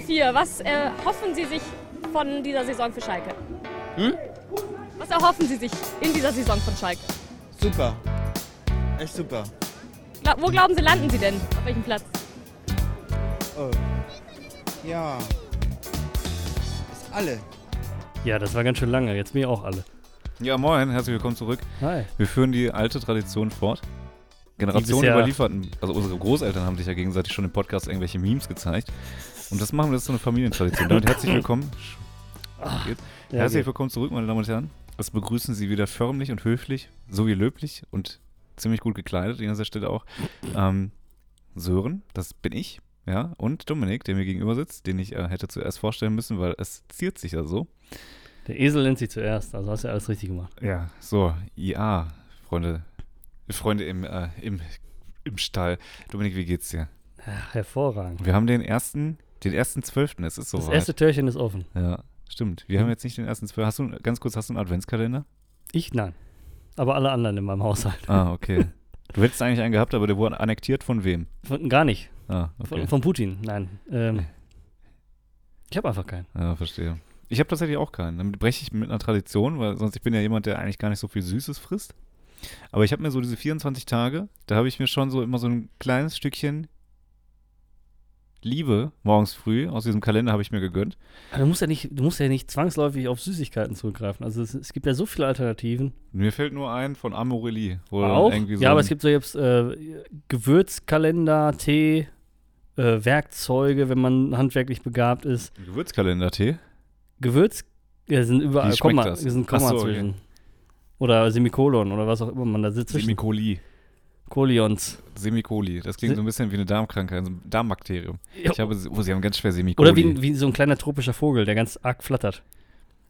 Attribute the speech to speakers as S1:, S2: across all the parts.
S1: 04. Was erhoffen Sie sich von dieser Saison für Schalke?
S2: Hm?
S1: Was erhoffen Sie sich in dieser Saison von Schalke?
S2: Super. Echt super.
S1: Gla wo glauben Sie, landen Sie denn? Auf welchem Platz?
S2: Oh. Ja. Ist alle.
S3: Ja, das war ganz schön lange. Jetzt bin ich auch alle.
S4: Ja, moin, herzlich willkommen zurück.
S3: Hi.
S4: Wir führen die alte Tradition fort. Generationen überlieferten, also unsere Großeltern haben sich ja gegenseitig schon im Podcast irgendwelche Memes gezeigt. Und das machen wir, das ist so eine Familientradition. Damit herzlich willkommen. Geht's?
S3: Ja,
S4: herzlich willkommen zurück, meine Damen und Herren. Es begrüßen Sie wieder förmlich und höflich, so wie löblich und ziemlich gut gekleidet an dieser Stelle auch. Ähm, Sören, das bin ich, ja, und Dominik, der mir gegenüber sitzt, den ich äh, hätte zuerst vorstellen müssen, weil es ziert sich ja so.
S3: Der Esel nennt sie zuerst. Also hast du ja alles richtig gemacht.
S4: Ja, so, IA, Freunde, Freunde im, äh, im, im Stall. Dominik, wie geht's dir?
S3: Ja, hervorragend.
S4: Wir haben den ersten, den ersten Zwölften, es ist
S3: Das
S4: soweit.
S3: erste Türchen ist offen.
S4: Ja, stimmt. Wir haben jetzt nicht den ersten Zwölften. Hast du, ganz kurz, hast du einen Adventskalender?
S3: Ich nein. Aber alle anderen in meinem Haushalt.
S4: Ah, okay. Du hättest eigentlich einen gehabt, aber der wurde annektiert von wem?
S3: Von, gar nicht.
S4: Ah,
S3: Von,
S4: okay.
S3: von Putin. Nein. Ähm, ich habe einfach keinen.
S4: Ja, verstehe. Ich habe tatsächlich auch keinen. Damit breche ich mit einer Tradition, weil sonst ich bin ja jemand, der eigentlich gar nicht so viel Süßes frisst. Aber ich habe mir so diese 24 Tage, da habe ich mir schon so immer so ein kleines Stückchen Liebe morgens früh aus diesem Kalender habe ich mir gegönnt.
S3: Aber du musst ja nicht, du musst ja nicht zwangsläufig auf Süßigkeiten zurückgreifen. Also es, es gibt ja so viele Alternativen.
S4: Mir fällt nur ein von Amorelie,
S3: auch.
S4: so
S3: ja, aber es gibt so jetzt äh, Gewürzkalender, Tee, äh, Werkzeuge, wenn man handwerklich begabt ist.
S4: ein Gewürzkalender-Tee.
S3: Gewürz, ja, sind überall Komma,
S4: das?
S3: sind Komma
S4: so, okay.
S3: zwischen. Oder Semikolon oder was auch immer man da sitzt. zwischen.
S4: Semikoli.
S3: Kolions.
S4: Semikoli. Das klingt so ein bisschen wie eine Darmkrankheit, so ein Darmbakterium.
S3: Ja.
S4: Ich habe, oh, sie haben ganz schwer Semikoli.
S3: Oder wie, wie so ein kleiner tropischer Vogel, der ganz arg flattert.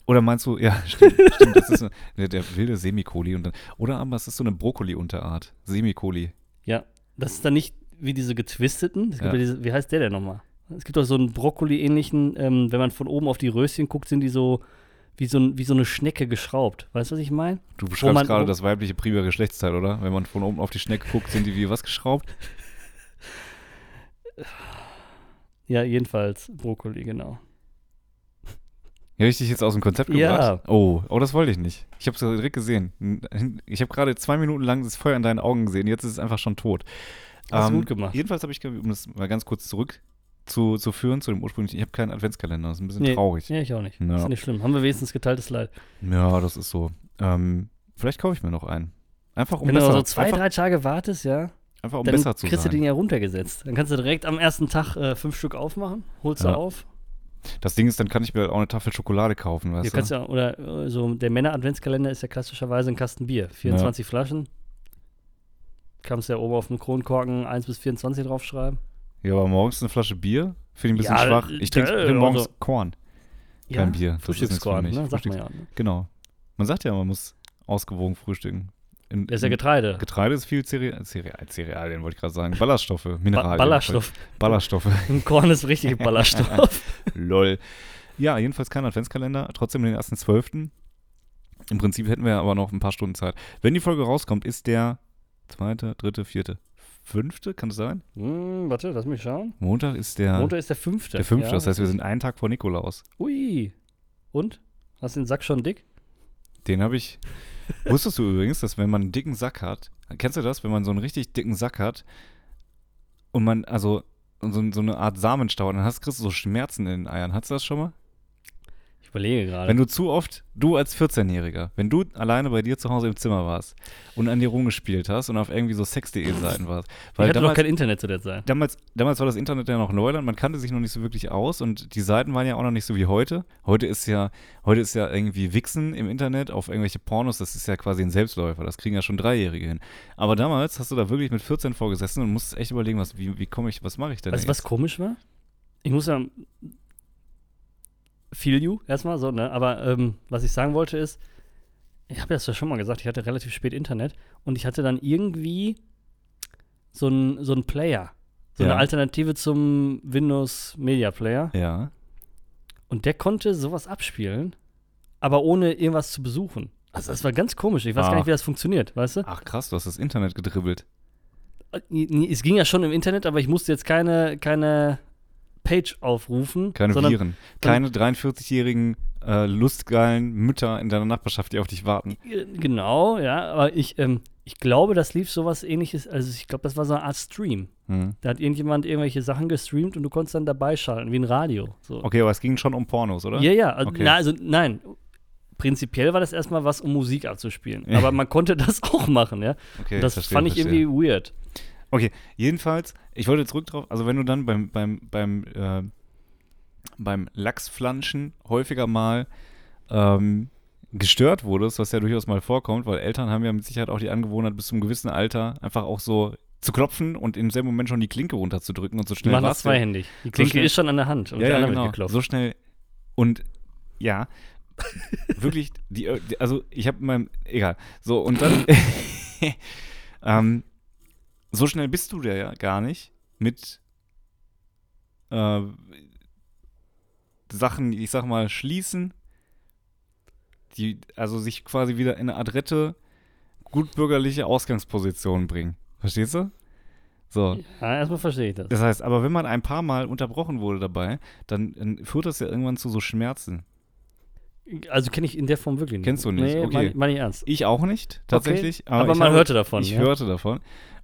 S4: Oder meinst du, ja, stimmt, stimmt, das ist so, der, wilde Semikoli und dann, oder aber es ist so eine Brokkoli-Unterart. Semikoli.
S3: Ja, das ist dann nicht wie diese getwisteten. Es gibt
S4: Ja.
S3: ja. diese, wie heißt der denn nochmal? Es gibt doch so einen Brokkoli-ähnlichen, ähm, wenn man von oben auf die Röschen guckt, sind die so wie so, ein, wie so eine Schnecke geschraubt. Weißt du, was ich meine?
S4: Du beschreibst gerade das weibliche primäre Geschlechtsteil, oder? Wenn man von oben auf die Schnecke guckt, sind die wie was geschraubt?
S3: Ja, jedenfalls Brokkoli, genau.
S4: Ja, habe ich dich jetzt aus dem Konzept
S3: Ja.
S4: gebracht? Oh, oh, das wollte ich nicht. Ich habe es direkt gesehen. Ich habe gerade zwei Minuten lang das Feuer in deinen Augen gesehen. Jetzt ist es einfach schon tot. Ähm,
S3: Hast du gut gemacht.
S4: Jedenfalls habe ich, um das mal ganz kurz zurück zu, zu führen, zu dem ursprünglichen, ich habe keinen Adventskalender. Das ist ein bisschen
S3: Nee,
S4: traurig.
S3: Ja, ich auch nicht.
S4: Ja.
S3: Ist nicht schlimm. Haben wir wenigstens geteiltes Leid.
S4: Ja, das ist so. Ähm, vielleicht kaufe ich mir noch einen. Einfach um
S3: Wenn
S4: besser,
S3: du so zwei,
S4: einfach,
S3: drei Tage wartest, ja,
S4: einfach um
S3: dann
S4: besser zu
S3: kriegst
S4: sein.
S3: du den ja runtergesetzt. Dann kannst du direkt am ersten Tag äh, fünf Stück aufmachen, holst
S4: Ja.
S3: du auf.
S4: Das Ding ist, dann kann ich mir auch eine Tafel Schokolade kaufen, weißt
S3: Du kannst ja, oder äh, so, der Männer-Adventskalender ist ja klassischerweise ein Kasten Bier. 24 Flaschen. Kannst ja oben auf dem Kronkorken 1 bis 24 draufschreiben.
S4: Ja, aber morgens eine Flasche Bier finde ich ein bisschen
S3: Ja,
S4: schwach. Ich trinke
S3: äh,
S4: morgens
S3: also-
S4: Korn, kein Bier. Das
S3: Frühstückskorn, ne? Sagt man
S4: Frühstücks-
S3: ja. Ne?
S4: Genau. Man sagt ja, man muss ausgewogen frühstücken. In,
S3: Das ist ja Getreide.
S4: Getreide ist viel Cereal, Cereal, Cerealien, wollte ich gerade sagen. Ballaststoffe, Mineralien.
S3: Ba Ballaststoff.
S4: Ballaststoffe.
S3: Ein Korn ist richtig Ballaststoff.
S4: Lol. Ja, jedenfalls kein Adventskalender, trotzdem den ersten Zwölften. Im Prinzip hätten wir aber noch ein paar Stunden Zeit. Wenn die Folge rauskommt, ist der zweite, dritte, vierte, fünfte, kann das sein?
S3: hm, warte, lass mich schauen.
S4: Montag ist der,
S3: Montag ist der fünfte.
S4: der fünfte,
S3: Ja,
S4: das heißt, wir sind einen Tag vor Nikolaus.
S3: Ui. Und? Hast du den Sack schon dick?
S4: Den habe ich. Wusstest du übrigens, dass wenn man einen dicken Sack hat, kennst du das, wenn man so einen richtig dicken Sack hat und man, also so, so eine Art Samenstau, dann hast, kriegst du so Schmerzen in den Eiern. Hattest du das schon mal?
S3: Ich überlege gerade.
S4: Wenn du zu oft, du als 14-Jähriger, wenn du alleine bei dir zu Hause im Zimmer warst und an dir rumgespielt hast und auf irgendwie so sex.de-Seiten warst,
S3: ich
S4: weil
S3: hatte noch
S4: damals,
S3: kein Internet zu der Zeit.
S4: damals, damals war das Internet ja noch Neuland, man kannte sich noch nicht so wirklich aus und die Seiten waren ja auch noch nicht so wie heute. Heute ist ja, heute ist ja irgendwie Wichsen im Internet auf irgendwelche Pornos, das ist ja quasi ein Selbstläufer, das kriegen ja schon Dreijährige hin. Aber damals hast du da wirklich mit 14 vorgesessen und musstest echt überlegen, was, wie, wie komme ich, was mache ich denn
S3: Weißt du, was komisch war? Ich muss ja. Feel you erstmal so, ne? Aber ähm, was ich sagen wollte ist, ich habe das ja schon mal gesagt, ich hatte relativ spät Internet und ich hatte dann irgendwie so einen so einen Player. So
S4: Ja.
S3: eine Alternative zum Windows Media Player.
S4: Ja.
S3: Und der konnte sowas abspielen, aber ohne irgendwas zu besuchen. Also das war ganz komisch. Ich weiß gar
S4: Ah.
S3: nicht, wie das funktioniert, weißt du?
S4: Ach krass, du hast das Internet gedribbelt.
S3: Äh, Es ging ja schon im Internet, aber ich musste jetzt keine, keine Page aufrufen,
S4: Keine
S3: sondern
S4: Viren. Keine 43-jährigen äh, lustgeilen Mütter in deiner Nachbarschaft, die auf dich warten.
S3: Äh, Genau, ja, aber ich, ähm, ich glaube, das lief sowas ähnliches, also ich glaube, das war so eine Art Stream.
S4: Mhm.
S3: Da hat irgendjemand irgendwelche Sachen gestreamt und du konntest dann dabei schalten, wie ein Radio. So.
S4: Okay, aber es ging schon um Pornos, oder?
S3: Ja, ja, also,
S4: Okay.
S3: na, also nein. Prinzipiell war das erstmal was, um Musik abzuspielen.
S4: Ja.
S3: Aber man konnte das auch machen, ja.
S4: Okay,
S3: das
S4: verstehe,
S3: fand ich
S4: verstehe.
S3: irgendwie weird.
S4: Okay, jedenfalls, ich wollte zurück drauf, also wenn du dann beim, beim, beim, äh, beim Lachsflanschen häufiger mal ähm, gestört wurdest, was ja durchaus mal vorkommt, weil Eltern haben ja mit Sicherheit auch die Angewohnheit, bis zu einem gewissen Alter einfach auch so zu klopfen und im selben Moment schon die Klinke runterzudrücken und so
S3: Die
S4: schnell
S3: machen das zweihändig. Die Klinke
S4: schnell-
S3: ist schon an der Hand und
S4: ja,
S3: der
S4: ja, genau.
S3: wird geklopft.
S4: So schnell. Und ja, wirklich, die, äh, die, also ich habe meinem, egal. So, und dann, ähm, so schnell bist du ja gar nicht mit äh, Sachen, ich sag mal, schließen, die, also sich quasi wieder in eine adrette, gutbürgerliche Ausgangsposition bringen. Verstehst du? So.
S3: ja, erstmal verstehe ich das.
S4: Das heißt, aber wenn man ein paar Mal unterbrochen wurde dabei, dann, dann führt das ja irgendwann zu so Schmerzen.
S3: Also kenne ich in der Form wirklich nicht.
S4: Kennst du nicht?
S3: Nee,
S4: Okay.
S3: meine mein ich ernst.
S4: Ich auch nicht, tatsächlich.
S3: Aber
S4: ich
S3: man hörte davon,
S4: Ich
S3: ja?
S4: hörte davon.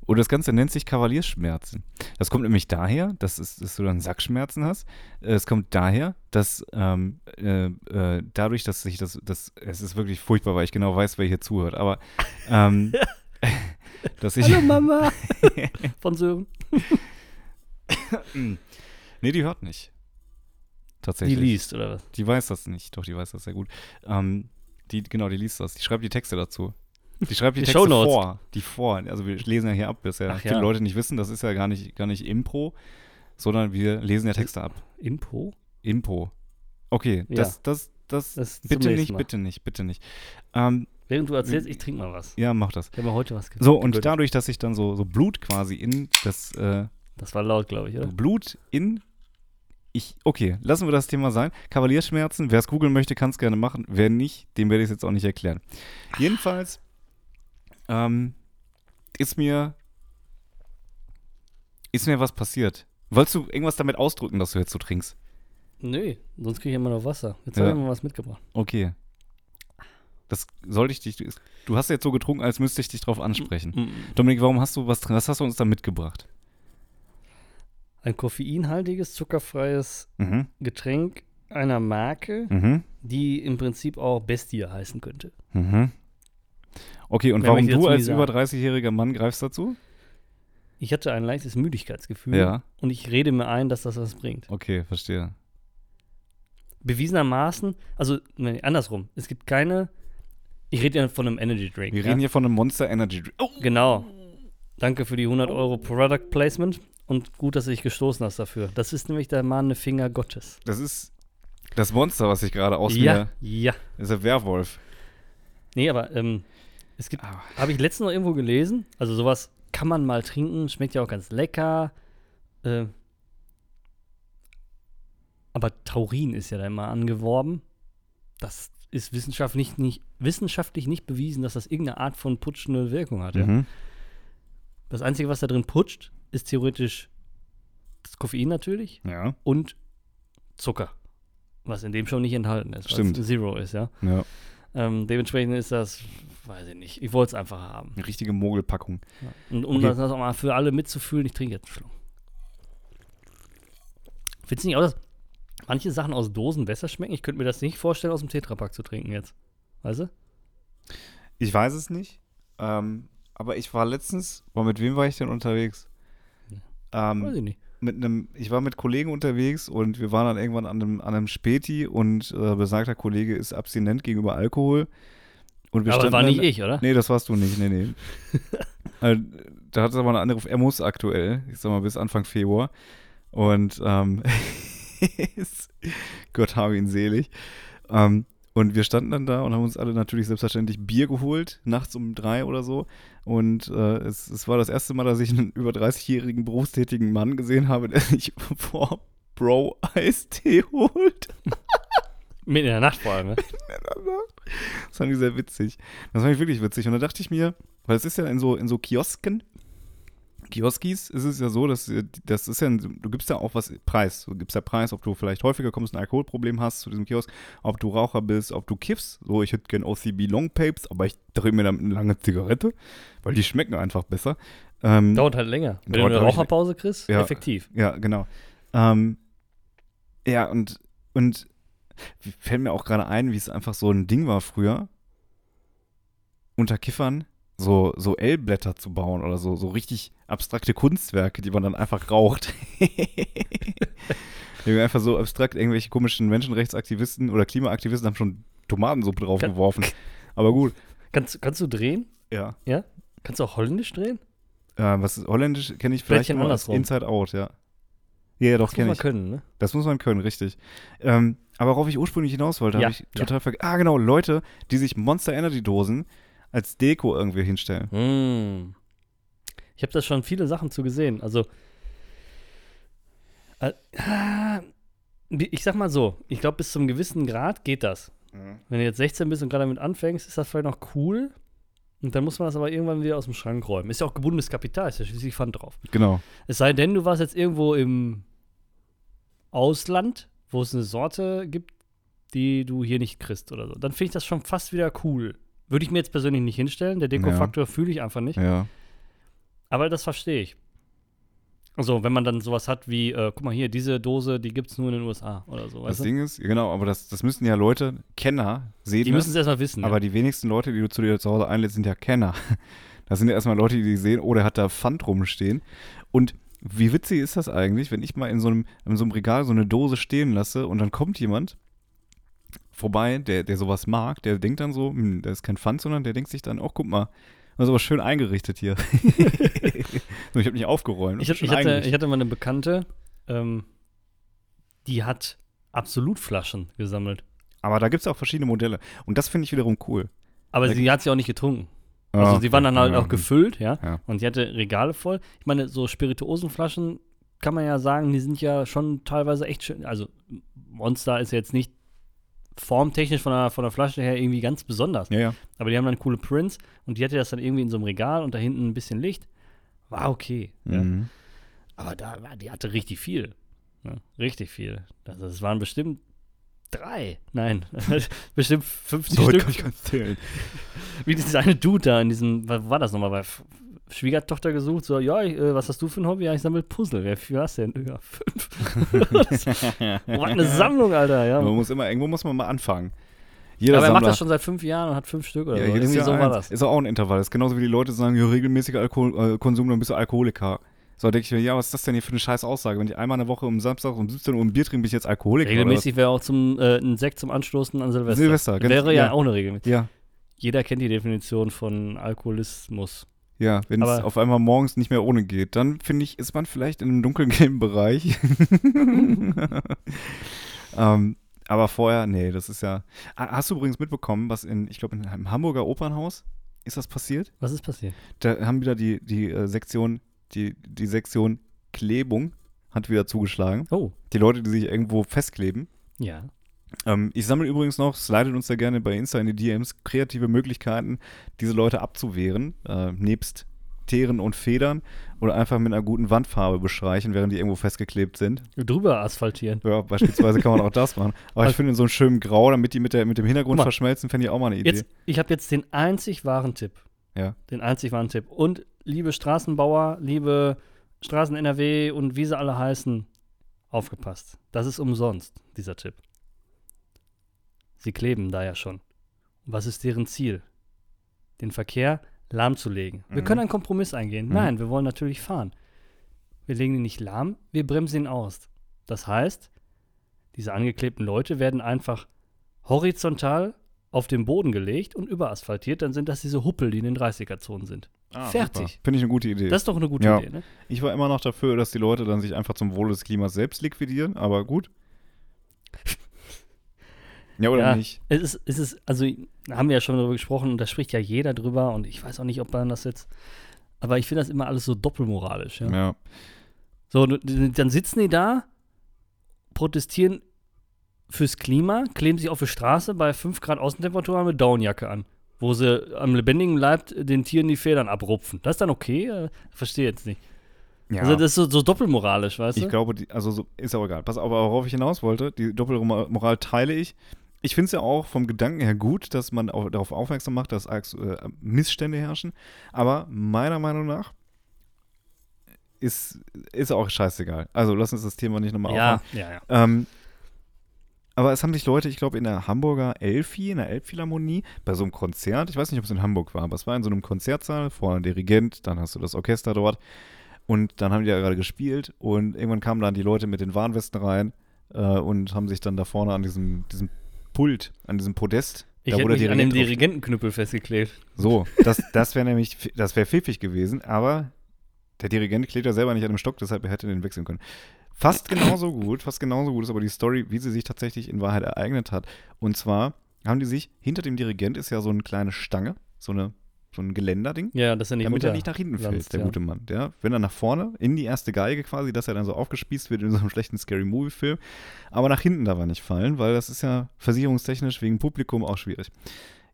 S4: Und das Ganze nennt sich Kavaliersschmerzen. Das kommt nämlich daher, dass, es, dass du dann Sackschmerzen hast. Äh, Es kommt daher, dass ähm, äh, äh, dadurch, dass sich das, das, es ist wirklich furchtbar, weil ich genau weiß, wer hier zuhört, aber ähm, dass ich,
S3: Hallo Mama! Von Sören.
S4: nee, die hört nicht.
S3: Die
S4: Tatsächlich.
S3: liest, oder was?
S4: Die weiß das nicht, doch, die weiß das sehr gut. Ähm, die, genau, die liest das. Die schreibt die Texte dazu. Die schreibt die,
S3: Die
S4: Texte vor. Die vor. Also wir lesen ja hier ab, das ja
S3: Ach
S4: viele
S3: ja.
S4: Leute nicht wissen, das ist ja gar nicht, gar nicht Impro, sondern wir lesen ja Texte ab.
S3: Impo?
S4: Impro. Okay,
S3: Ja.
S4: das, das, das,
S3: Das
S4: bitte nicht, bitte nicht, bitte nicht. Ähm,
S3: Während du erzählst, ich trinke mal was.
S4: ja, mach das.
S3: Ich habe heute was ge-
S4: So, und dadurch, dass sich dann so, so Blut quasi in das, äh,
S3: Das war laut, glaube ich, oder?
S4: Blut in. Ich, okay, lassen wir das Thema sein. Kavalierschmerzen, wer es googeln möchte, kann es gerne machen. Wer nicht, dem werde ich es jetzt auch nicht erklären. Jedenfalls ähm, ist mir ist mir was passiert. Wolltest du irgendwas damit ausdrücken, dass du jetzt so trinkst?
S3: Nö, sonst kriege ich immer noch Wasser. Jetzt
S4: Ja.
S3: habe ich mal was mitgebracht.
S4: Okay. Das sollte ich dich. Du hast jetzt so getrunken, als müsste ich dich drauf ansprechen.
S3: Mm,
S4: Dominik, warum hast du was drin? Was hast du uns da mitgebracht?
S3: Ein koffeinhaltiges, zuckerfreies
S4: Mhm.
S3: Getränk einer Marke,
S4: Mhm.
S3: die im Prinzip auch Bestie heißen könnte.
S4: Mhm. Okay, und
S3: Mehr
S4: warum du als über 30-jähriger Mann greifst dazu?
S3: Ich hatte ein leichtes Müdigkeitsgefühl
S4: Ja.
S3: und ich rede mir ein, dass das was bringt.
S4: Okay, verstehe.
S3: Bewiesenermaßen, also nee, andersrum, es gibt keine, ich rede ja von einem Energy Drink.
S4: Wir
S3: ja?
S4: reden hier von einem Monster Energy Drink. Oh.
S3: Genau. Danke für die 100 Euro Product Placement und gut, dass du dich gestoßen hast dafür. Das ist nämlich der mahnende Finger Gottes.
S4: Das ist das Monster, was ich gerade aus
S3: ja,
S4: mir.
S3: ja.
S4: Das ist ein Werwolf.
S3: Nee, aber ähm, es gibt,
S4: Ah.
S3: habe ich letztens noch irgendwo gelesen, also sowas kann man mal trinken, schmeckt ja auch ganz lecker. Äh, aber Taurin ist ja da immer angeworben. Das ist wissenschaftlich nicht, wissenschaftlich nicht bewiesen, dass das irgendeine Art von putschende Wirkung hat. Ja?
S4: Mhm.
S3: Das Einzige, was da drin putscht, ist theoretisch das Koffein natürlich
S4: Ja.
S3: und Zucker. Was in dem schon nicht enthalten ist,
S4: Stimmt.
S3: Zero ist, ja.
S4: ja.
S3: Ähm, dementsprechend ist das, weiß ich nicht, ich wollte es einfach haben.
S4: Eine richtige Mogelpackung.
S3: Ja. Und um
S4: Okay.
S3: das auch mal für alle mitzufühlen, ich trinke jetzt einen Schluck. Findest du nicht auch, dass manche Sachen aus Dosen besser schmecken? Ich könnte mir das nicht vorstellen, aus dem Tetrapack zu trinken jetzt. Weißt du?
S4: Ich weiß es nicht. Ähm, aber ich war letztens, war mit wem war ich denn unterwegs? Ähm,
S3: Weiß ich nicht.
S4: mit einem, ich war mit Kollegen unterwegs und wir waren dann irgendwann an einem, an einem Späti und äh, besagter Kollege ist abstinent gegenüber Alkohol. Und wir
S3: Aber war nicht ich, oder?
S4: Nee, das warst du nicht, nee, nee. äh, da hat es aber eine andere, er muss aktuell, ich sag mal bis Anfang Februar. Und ähm, Gott habe ihn selig. Ähm, und wir standen dann da und haben uns alle natürlich selbstverständlich Bier geholt, nachts um drei oder so. Und äh, es, es war das erste Mal, dass ich einen über 30-jährigen berufstätigen Mann gesehen habe, der sich vor Bro Eistee holt.
S3: Mitten in der Nacht vor allem, ne?
S4: Das fand ich sehr witzig. Das fand ich wirklich witzig. Und da dachte ich mir, weil es ist ja in so, in so Kiosken, Kioskis ist es ja so, dass das ist ja, du gibst ja auch was Preis. Du gibst ja Preis, ob du vielleicht häufiger kommst, ein Alkoholproblem hast zu diesem Kiosk, ob du Raucher bist, ob du kiffst. So, ich hätte gern OCB Long Papes, aber ich drehe mir dann eine lange Zigarette, weil die schmecken einfach besser. Ähm,
S3: Dauert halt länger. Wenn du eine
S4: wirklich
S3: Raucherpause kriegst,
S4: Ja.
S3: effektiv.
S4: Ja, genau. Ähm, ja, und, und fällt mir auch gerade ein, wie es einfach so ein Ding war früher, unter Kiffern so, so L-Blätter zu bauen oder so, so richtig abstrakte Kunstwerke, die man dann einfach raucht. Einfach so abstrakt, irgendwelche komischen Menschenrechtsaktivisten oder Klimaaktivisten haben schon Tomatensuppe draufgeworfen. Aber gut,
S3: Kannst, kannst du drehen?
S4: ja.
S3: Kannst du auch holländisch drehen?
S4: Äh, was ist holländisch kenne ich vielleicht nur
S3: andersrum.
S4: Inside Out, ja. Ja, ja, doch,
S3: Das muss
S4: kenne
S3: man
S4: ich.
S3: können, ne?
S4: Das muss man können, richtig. Ähm, aber worauf ich ursprünglich hinaus wollte,
S3: Ja,
S4: habe ich total vergessen. Ah, genau, Leute, die sich Monster Energy Dosen als Deko irgendwie hinstellen.
S3: Mm. Ich habe da schon viele Sachen zu gesehen. Also, äh, wie- ich sag mal so, ich glaube, bis zum gewissen Grad geht das. Wenn du jetzt 16 bist und gerade damit anfängst, ist das vielleicht noch cool. Und dann muss man das aber irgendwann wieder aus dem Schrank räumen. Ist ja auch gebundenes Kapital, ist ja schließlich Pfand drauf.
S4: Genau.
S3: Es sei denn, du warst jetzt irgendwo im Ausland, wo es eine Sorte gibt, die du hier nicht kriegst oder so. Dann finde ich das schon fast wieder cool. Würde ich mir jetzt persönlich nicht hinstellen. Der Deko-Faktor fühle ich einfach nicht.
S4: Ja.
S3: Aber das verstehe ich. Also, wenn man dann sowas hat wie, äh, guck mal hier, diese Dose, die gibt es nur in den USA oder so,
S4: Das
S3: weißt du?
S4: Ding ist, genau, aber das, das müssen ja Leute, Kenner, sehen
S3: Die müssen es erstmal wissen.
S4: aber
S3: ja.
S4: die wenigsten Leute, die du zu dir zu Hause einlädst, sind ja Kenner. Das sind ja erstmal Leute, die sehen, oh, der hat da Pfand rumstehen. Und wie witzig ist das eigentlich, wenn ich mal in so einem, in so einem Regal so eine Dose stehen lasse und dann kommt jemand vorbei, der, der sowas mag, der denkt dann so, hm, da ist kein Pfand, sondern der denkt sich dann, oh, guck mal, das ist aber schön eingerichtet hier. so, ich habe nicht aufgeräumt.
S3: ich, ich, hatte, ich hatte mal eine Bekannte, ähm, die hat Absolutflaschen gesammelt.
S4: aber da gibt es auch verschiedene Modelle. Und das finde ich wiederum cool.
S3: Aber
S4: Da-
S3: sie hat sie auch nicht getrunken. Also
S4: Ah,
S3: sie waren dann halt
S4: ja,
S3: auch gefüllt, ja.
S4: Ja.
S3: Und sie hatte Regale voll. Ich meine, so Spirituosenflaschen kann man ja sagen, die sind ja schon teilweise echt schön. Also Monster ist jetzt nicht formtechnisch von der, von der Flasche her irgendwie ganz besonders.
S4: Ja, ja.
S3: Aber die haben dann coole Prints und die hatte das dann irgendwie in so einem Regal und da hinten ein bisschen Licht. War okay. Ja.
S4: Mhm.
S3: Aber da, war- die hatte richtig viel. Ja, richtig viel. Das, das waren bestimmt drei. Nein, bestimmt 50
S4: So,
S3: Stück.
S4: kann ich ganz zählen.
S3: Wie dieses eine Dude da in diesem, was war das nochmal, bei Schwiegertochter gesucht, so, ja, ich, äh, was hast du für ein Hobby? Ja, ich sammle Puzzle. Wer viel hast du denn? Ja, fünf. das, was eine Sammlung, Alter, ja.
S4: Man muss immer, irgendwo muss man mal anfangen. Jeder
S3: Aber er macht das schon seit fünf Jahren und hat fünf Stück oder
S4: ja,
S3: so. Irgendwie
S4: Jahr
S3: so war
S4: eins.
S3: das.
S4: Ist auch ein Intervall. Das ist genauso wie die Leute sagen, ja, regelmäßiger Alkoholkonsum, äh, Konsum, dann bist du Alkoholiker. So, denke ich mir, ja, was ist das denn hier für eine scheiß Aussage? Wenn ich einmal eine Woche um Samstag um 17 Uhr ein Bier trinke, bin ich jetzt Alkoholiker.
S3: Regelmäßig wäre auch zum, äh, ein Sekt zum Anstoßen an Silvester.
S4: Silvester, ganz-
S3: Wäre ja,
S4: ja.
S3: auch eine.
S4: Oder? Ja,
S3: Jeder kennt die Definition von Alkoholismus.
S4: Ja. Wenn es auf einmal morgens nicht mehr ohne geht, dann finde ich, ist man vielleicht in einem dunkelgelben Bereich. ähm, aber vorher, nee, das ist ja. Hast du übrigens mitbekommen, was in, ich glaube, im Hamburger Opernhaus ist das passiert?
S3: Was ist passiert?
S4: Da haben wieder die, die äh, Sektion, die, die Sektion Klebung hat wieder zugeschlagen.
S3: Oh,
S4: Die Leute, die sich irgendwo festkleben.
S3: ja.
S4: Ähm, ich sammle übrigens noch, slidet uns da gerne bei Insta in die DMs, kreative Möglichkeiten, diese Leute abzuwehren, äh, nebst Teeren und Federn oder einfach mit einer guten Wandfarbe bestreichen, während die irgendwo festgeklebt sind.
S3: Drüber asphaltieren.
S4: Ja, beispielsweise kann man auch das machen. Aber ich
S3: Also-
S4: finde in so einem schönen Grau, damit die mit, der, mit dem Hintergrund
S3: mal.
S4: verschmelzen, fände ich auch mal eine Idee.
S3: Jetzt, ich habe jetzt den einzig wahren Tipp.
S4: Ja.
S3: Den einzig wahren Tipp. Und liebe Straßenbauer, liebe Straßen NRW und wie sie alle heißen, aufgepasst. Das ist umsonst, dieser Tipp. Sie kleben da ja schon. Was ist deren Ziel? Den Verkehr lahmzulegen. Wir
S4: Mhm.
S3: können einen Kompromiss eingehen.
S4: Mhm.
S3: Nein, wir wollen natürlich fahren. Wir legen ihn nicht lahm, wir bremsen ihn aus. Das heißt, diese angeklebten Leute werden einfach horizontal auf den Boden gelegt und überasphaltiert. Dann sind das diese Huppel, die in den 30er-Zonen sind.
S4: Ah,
S3: Fertig.
S4: Finde ich eine gute Idee.
S3: Das ist doch eine gute
S4: Ja.
S3: Idee, ne?
S4: Ich war immer noch dafür, dass die Leute dann sich einfach zum Wohle des Klimas selbst liquidieren, aber gut. Ja, oder
S3: Ja.
S4: nicht?
S3: Es ist, es ist, also haben wir ja schon darüber gesprochen und da spricht ja jeder drüber und ich weiß auch nicht, ob man das jetzt, aber ich finde das immer alles so doppelmoralisch. Ja?
S4: Ja.
S3: So, dann sitzen die da, protestieren fürs Klima, kleben sich auf die Straße bei 5 Grad Außentemperatur eine Downjacke an, wo sie am lebendigen Leib den Tieren die Federn abrupfen. Das ist dann okay? Äh, Verstehe jetzt nicht.
S4: Ja.
S3: Also das ist so, so doppelmoralisch, weißt
S4: Ich
S3: du?
S4: glaube, die, also so, ist auch egal. Pass auf, worauf ich hinaus wollte, die Doppelmoral teile ich. Ich finde es ja auch vom Gedanken her gut, dass man auch darauf aufmerksam macht, dass äh, Missstände herrschen. Aber meiner Meinung nach ist, ist auch scheißegal. Also lass uns das Thema nicht nochmal
S3: ja,
S4: aufmachen.
S3: ja, ja.
S4: Ähm, aber es haben sich Leute, ich glaube, in der Hamburger Elfi, in der Elbphilharmonie, bei so einem Konzert, ich weiß nicht, ob es in Hamburg war, aber es war in so einem Konzertsaal, vorne ein Dirigent, dann hast du das Orchester dort und dann haben die ja gerade gespielt und irgendwann kamen dann die Leute mit den Warnwesten rein äh, und haben sich dann da vorne an diesem, diesem Pult, an diesem Podest,
S3: Ich
S4: da
S3: hätte mich an dem Dirigentenknüppel festgeklebt.
S4: so, das, das wäre nämlich, das wäre pfiffig gewesen, aber der Dirigent klebt ja selber nicht an dem Stock, deshalb er hätte den wechseln können. Fast genauso gut, fast genauso gut ist aber die Story, wie sie sich tatsächlich in Wahrheit ereignet hat. Und zwar haben die sich, hinter dem Dirigent ist ja so eine kleine Stange, so, eine, so ein Geländerding,
S3: Ja, dass er nicht
S4: damit er nicht nach hinten fällt,
S3: lanzt,
S4: der
S3: ja.
S4: gute Mann. Der, wenn er nach vorne, in die erste Geige quasi, dass er dann so aufgespießt wird in so einem schlechten Scary-Movie-Film. Aber nach hinten darf er nicht fallen, weil das ist ja versicherungstechnisch wegen Publikum auch schwierig.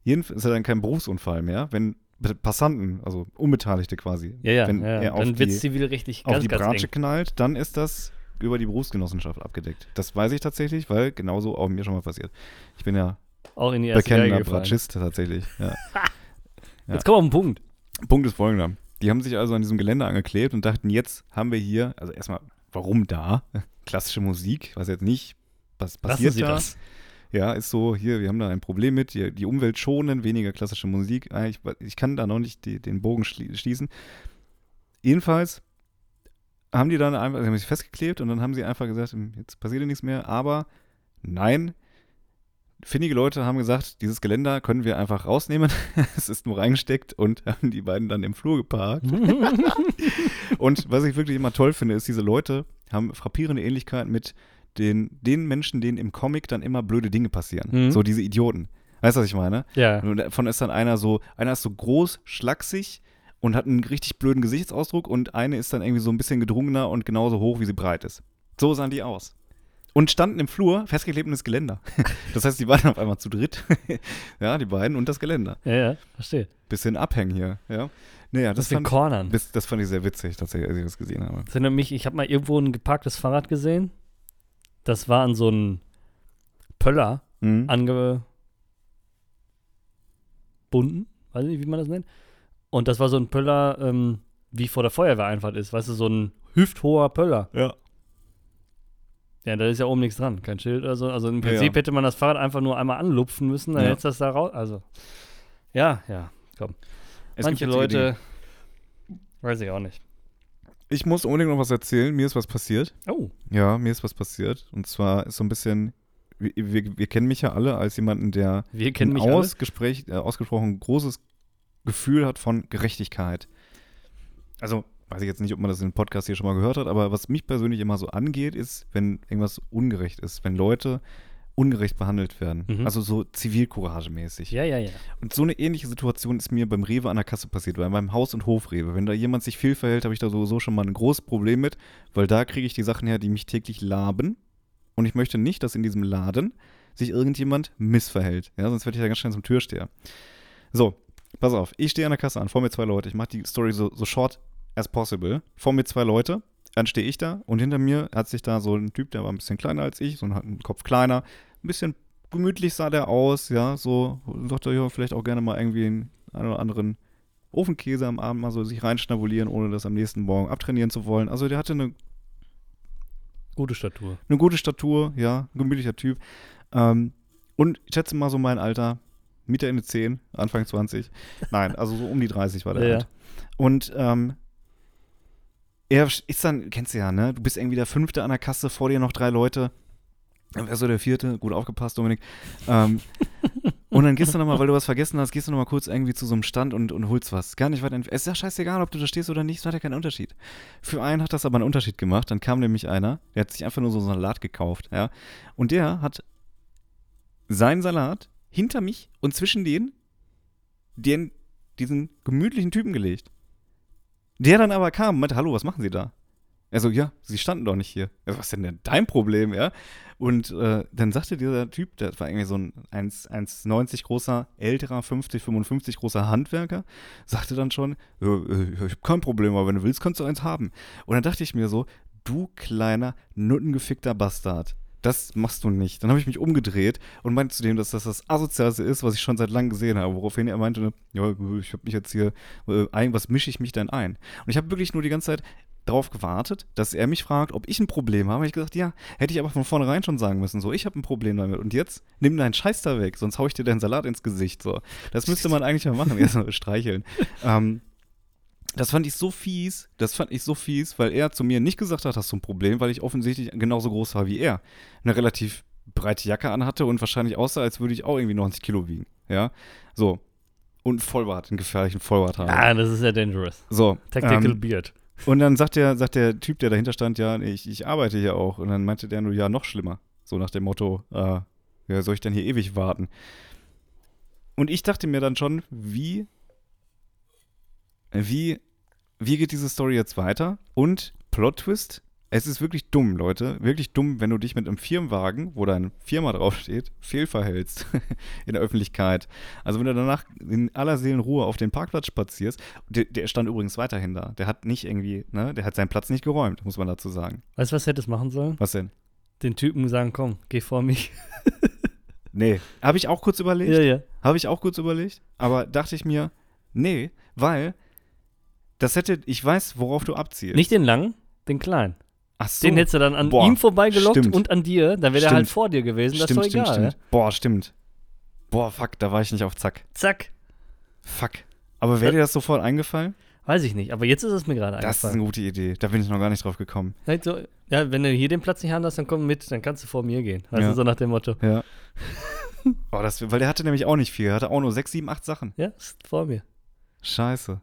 S4: Jedenfalls ist er dann kein Berufsunfall mehr, wenn Passanten, also Unbeteiligte quasi,
S3: Ja, ja,
S4: wenn
S3: ja.
S4: er auf
S3: dann
S4: die,
S3: zivilrechtlich
S4: auf
S3: ganz,
S4: die Bratsche knallt, dann ist das über die Berufsgenossenschaft abgedeckt. Das weiß ich tatsächlich, weil genauso auch mir schon mal passiert. Ich bin ja
S3: Auch in die erste
S4: bekennender. Bratschist tatsächlich. Ja. Ja.
S3: Jetzt kommen wir auf den Punkt.
S4: Punkt ist folgender. Die haben sich also an diesem Geländer angeklebt und dachten, jetzt haben wir hier, also erstmal, warum da? Klassische Musik, weiß jetzt nicht, was passiert
S3: Sie
S4: da?
S3: das.
S4: Ja, ist so, hier, wir haben da ein Problem mit, die, die Umwelt schonen, weniger klassische Musik. Ah, Ich, ich kann da noch nicht die, den Bogen schli schließen. Jedenfalls haben die dann einfach, sie haben sich festgeklebt und dann haben sie einfach gesagt, hm, jetzt passiert ja nichts mehr, aber nein, findige Leute haben gesagt, dieses Geländer können wir einfach rausnehmen. es ist nur reingesteckt und haben die beiden dann im Flur geparkt. Und was ich wirklich immer toll finde, ist, diese Leute haben frappierende Ähnlichkeit mit den, den Menschen, denen im Comic dann immer blöde Dinge passieren.
S3: Mhm.
S4: So diese Idioten. Weißt du, was ich meine?
S3: ja.
S4: Und davon ist dann einer so, einer ist so groß, schlaksig und hat einen richtig blöden Gesichtsausdruck und eine ist dann irgendwie so ein bisschen gedrungener und genauso hoch, wie sie breit ist. So sahen die aus. Und standen im Flur, das Geländer. Das heißt, die waren auf einmal zu dritt. ja, die beiden und das Geländer.
S3: ja, ja, verstehe.
S4: Bisschen abhängen hier, ja. Naja, das,
S3: Das
S4: fand,
S3: cornern.
S4: bis, das fand ich sehr witzig, tatsächlich, als ich das gesehen habe.
S3: Das erinnert mich, ich habe mal irgendwo ein geparktes Fahrrad gesehen. Das war an so einem Pöller
S4: Mhm.
S3: angebunden. Weiß nicht, wie man das nennt. Und das war so ein Pöller, ähm, wie vor der Feuerwehreinfahrt ist. Weißt du, so ein hüfthoher Pöller.
S4: Ja.
S3: Ja, da ist ja oben nichts dran. Kein Schild oder so. Also im Prinzip
S4: ja.
S3: hätte man das Fahrrad einfach nur einmal anlupfen müssen, dann
S4: Ja.
S3: hättest du das da raus. Also, ja, ja, komm.
S4: Es
S3: Manche Leute, weiß ich auch nicht.
S4: Ich muss unbedingt noch was erzählen. Mir ist was passiert.
S3: Oh,
S4: Ja, mir ist was passiert. Und zwar ist so ein bisschen, wir, wir, wir kennen mich ja alle als jemanden, der ein äh, ausgesprochen großes Gefühl hat von Gerechtigkeit. Also, weiß ich jetzt nicht, ob man das in dem Podcast hier schon mal gehört hat, aber was mich persönlich immer so angeht, ist, wenn irgendwas ungerecht ist, wenn Leute ungerecht behandelt werden.
S3: Mhm.
S4: Also so zivilcouragemäßig.
S3: Ja, ja, ja.
S4: Und so eine ähnliche Situation ist mir beim Rewe an der Kasse passiert, bei meinem Haus- und Hofrewe. Wenn da jemand sich viel verhält, habe ich da sowieso schon mal ein großes Problem mit, weil da kriege ich die Sachen her, die mich täglich laben. Und ich möchte nicht, dass in diesem Laden sich irgendjemand missverhält. Ja, sonst werde ich da ganz schnell zum Türsteher. So, pass auf. Ich stehe an der Kasse an, vor mir zwei Leute. Ich mache die Story so, so short as possible. Vor mir zwei Leute. Dann stehe ich da und hinter mir hat sich da so ein Typ, der war ein bisschen kleiner als ich, so ein, Kopf kleiner, ein bisschen gemütlich sah der aus, ja, so, dachte ja, vielleicht auch gerne mal irgendwie einen, oder anderen Ofenkäse am Abend mal so sich reinschnabulieren, ohne das am nächsten Morgen abtrainieren zu wollen. Also der hatte eine,
S3: Gute Statur.
S4: eine gute Statur, ja, ein gemütlicher Typ. Ähm, und ich schätze mal so mein Alter, Mitte Ende 10, Anfang 20. Nein, also so um die 30 war der
S3: Ja,
S4: alt. Und ähm, er ist dann, kennst du ja, ne? Du bist irgendwie der Fünfte an der Kasse, vor dir noch drei Leute. Dann wärst du der Vierte, gut aufgepasst, Dominik. Ähm, und dann gehst du nochmal, weil du was vergessen hast, gehst du nochmal kurz irgendwie zu so einem Stand und, und holst was. Gar nicht weit entfernt. Es ist ja scheißegal, ob du da stehst oder nicht, es hat ja keinen Unterschied. Für einen hat das aber einen Unterschied gemacht. Dann kam nämlich einer, der hat sich einfach nur so einen Salat gekauft, ja. Und der hat seinen Salat hinter mich und zwischen den, den diesen gemütlichen Typen gelegt. Der dann aber kam und meinte, hallo, was machen Sie da? Er so, ja, sie standen doch nicht hier. Also, was ist denn, denn dein Problem, ja? Und äh, dann sagte dieser Typ, der war irgendwie so ein 1 1,90 großer, älterer, 50, 55 großer Handwerker, sagte dann schon, äh, ich habe kein Problem, aber wenn du willst, kannst du eins haben. Und dann dachte ich mir so, du kleiner, nuttengefickter Bastard. Das machst du nicht. Dann habe ich mich umgedreht und meinte zu dem, dass das das Asozialste ist, was ich schon seit langem gesehen habe. Woraufhin er meinte, ja, ich habe mich jetzt hier, äh, ein, was mische ich mich denn ein? Und ich habe wirklich nur die ganze Zeit darauf gewartet, dass er mich fragt, ob ich ein Problem habe. Ich gesagt, ja, hätte ich aber von vornherein schon sagen müssen, so, ich habe ein Problem damit. Und jetzt nimm deinen Scheiß da weg, sonst hau ich dir deinen Salat ins Gesicht. So, das müsste man eigentlich mal machen, erst mal streicheln. ähm, das fand ich so fies, das fand ich so fies, weil er zu mir nicht gesagt hat, hast du ein Problem, weil ich offensichtlich genauso groß war wie er. Eine relativ breite Jacke anhatte und wahrscheinlich aussah, als würde ich auch irgendwie 90 Kilo wiegen. Ja, so. Und Vollbart, einen gefährlichen Vollbart haben.
S3: Ah, das ist ja dangerous.
S4: So.
S3: Tactical
S4: ähm,
S3: Beard.
S4: und dann sagt der, sagt der Typ, der dahinter stand, ja, ich, ich arbeite hier auch. Und dann meinte der nur, ja, noch schlimmer. So nach dem Motto, äh, ja, soll ich denn hier ewig warten? Und ich dachte mir dann schon, wie, wie, wie geht diese Story jetzt weiter? Und Plot-Twist, es ist wirklich dumm, Leute. Wirklich dumm, wenn du dich mit einem Firmenwagen, wo deine Firma draufsteht, fehlverhältst in der Öffentlichkeit. Also wenn du danach in aller Seelenruhe auf den Parkplatz spazierst, der, der stand übrigens weiterhin da. Der hat nicht irgendwie, ne, der hat seinen Platz nicht geräumt, muss man dazu sagen.
S3: Weißt du, was hättest machen sollen?
S4: Was denn?
S3: Den Typen sagen, komm, geh vor mich.
S4: Nee. Habe ich auch kurz überlegt.
S3: ja, ja.
S4: Habe ich auch kurz überlegt. Aber dachte ich mir, nee, weil das hätte, ich weiß, worauf du abzielst.
S3: Nicht den langen, den kleinen.
S4: Ach so.
S3: Den hättest du dann an
S4: Boah,
S3: ihm vorbeigelockt
S4: stimmt.
S3: und an dir. Dann wäre der
S4: Stimmt.
S3: halt vor dir gewesen. Das ist doch egal. Ja?
S4: Boah, stimmt. Boah, fuck, da war ich nicht auf Zack.
S3: Zack.
S4: Fuck. Aber wäre dir das sofort eingefallen?
S3: Weiß ich nicht, aber jetzt ist es mir gerade
S4: Das ist eine
S3: eingefallen.
S4: gute Idee. Da bin ich noch gar nicht drauf gekommen.
S3: Halt so, ja, wenn du hier den Platz nicht haben hast, dann komm mit, dann kannst du vor mir gehen. Weißt
S4: Ja.
S3: so nach dem Motto.
S4: Ja. Boah, das, weil der hatte nämlich auch nicht viel. Er hatte auch nur sechs, sieben, acht Sachen.
S3: Ja, ist vor mir.
S4: Scheiße.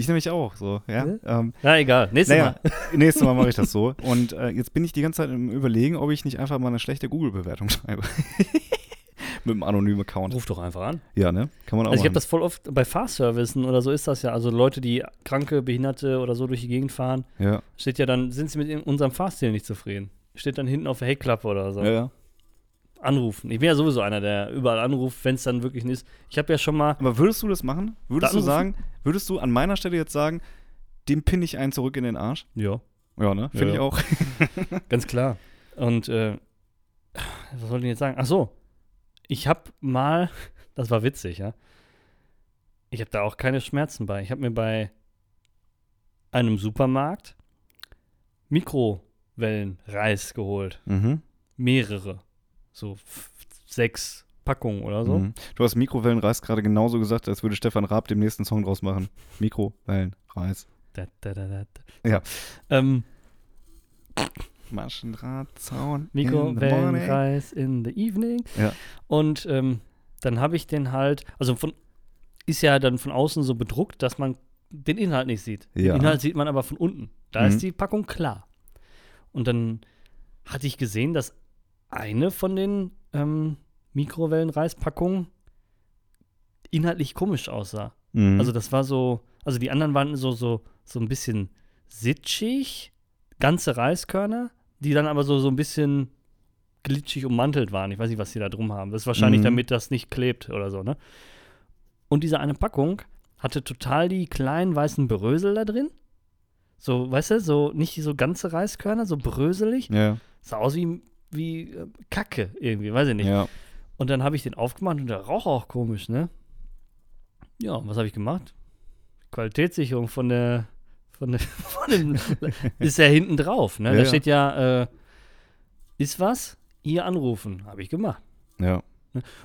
S4: Ich nämlich auch, so, ja.
S3: Ja.
S4: Ähm,
S3: Na, egal. Nächstes
S4: naja,
S3: Mal.
S4: nächstes Mal mache ich das so. Und äh, jetzt bin ich die ganze Zeit im Überlegen, ob ich nicht einfach mal eine schlechte Google-Bewertung schreibe. Mit einem anonymen Account.
S3: Ruf doch einfach an.
S4: Ja, ne? Kann man auch
S3: Also ich habe das voll oft bei Fahrservicen oder so ist das ja. Also Leute, die Kranke, Behinderte oder so durch die Gegend fahren,
S4: Ja,
S3: steht ja dann, sind sie mit unserem Fahrstil nicht zufrieden. Steht dann hinten auf der Heckklappe oder so.
S4: ja, ja.
S3: Anrufen. Ich bin ja sowieso einer, der überall anruft, wenn es dann wirklich ist. Ich habe ja schon mal,
S4: Aber würdest du das machen? Würdest du sagen, würdest du an meiner Stelle jetzt sagen, dem pinne ich einen zurück in den Arsch?
S3: ja,
S4: Ja, ne? Finde
S3: Ja,
S4: ich
S3: ja.
S4: auch.
S3: ganz klar. Und äh, was wollte ich jetzt sagen? Ach so, ich habe mal, das war witzig, ja. Ich habe da auch keine Schmerzen bei. Ich habe mir bei einem Supermarkt Mikrowellenreis geholt.
S4: Mhm.
S3: Mehrere. So sechs Packungen oder so.
S4: Mhm. Du hast Mikrowellenreis gerade genauso gesagt, als würde Stefan Raab dem nächsten Song draus machen. Mikrowellenreis.
S3: Da, da, da.
S4: Ja.
S3: Ähm,
S4: Maschendrahtzaun. in.
S3: Mikrowellenreis in the evening.
S4: Ja.
S3: Und ähm, dann habe ich den halt, also von, ist ja dann von außen so bedruckt, dass man den Inhalt nicht sieht.
S4: Ja.
S3: Den Inhalt sieht man aber von unten. Da
S4: Mhm.
S3: ist die Packung klar. Und dann hatte ich gesehen, dass eine von den ähm, Mikrowellenreispackungen inhaltlich komisch aussah.
S4: Mhm.
S3: Also das war so, also die anderen waren so, so, so ein bisschen sitschig, ganze Reiskörner, die dann aber so, so ein bisschen glitschig ummantelt waren. Ich weiß nicht, was die da drum haben. Das ist wahrscheinlich,
S4: Mhm.
S3: damit das nicht klebt oder so, ne? Und diese eine Packung hatte total die kleinen weißen Brösel da drin. So, weißt du, so nicht so ganze Reiskörner, so bröselig.
S4: ja,
S3: Sah aus wie, wie äh, Kacke irgendwie, weiß ich nicht.
S4: ja.
S3: Und dann habe ich den aufgemacht und der Rauch auch komisch, ne? Ja, und was habe ich gemacht? Qualitätssicherung von der, von der, von dem, ist ja hinten drauf, ne?
S4: Ja,
S3: da steht ja, äh, ist was? Hier anrufen. Habe ich gemacht.
S4: Ja.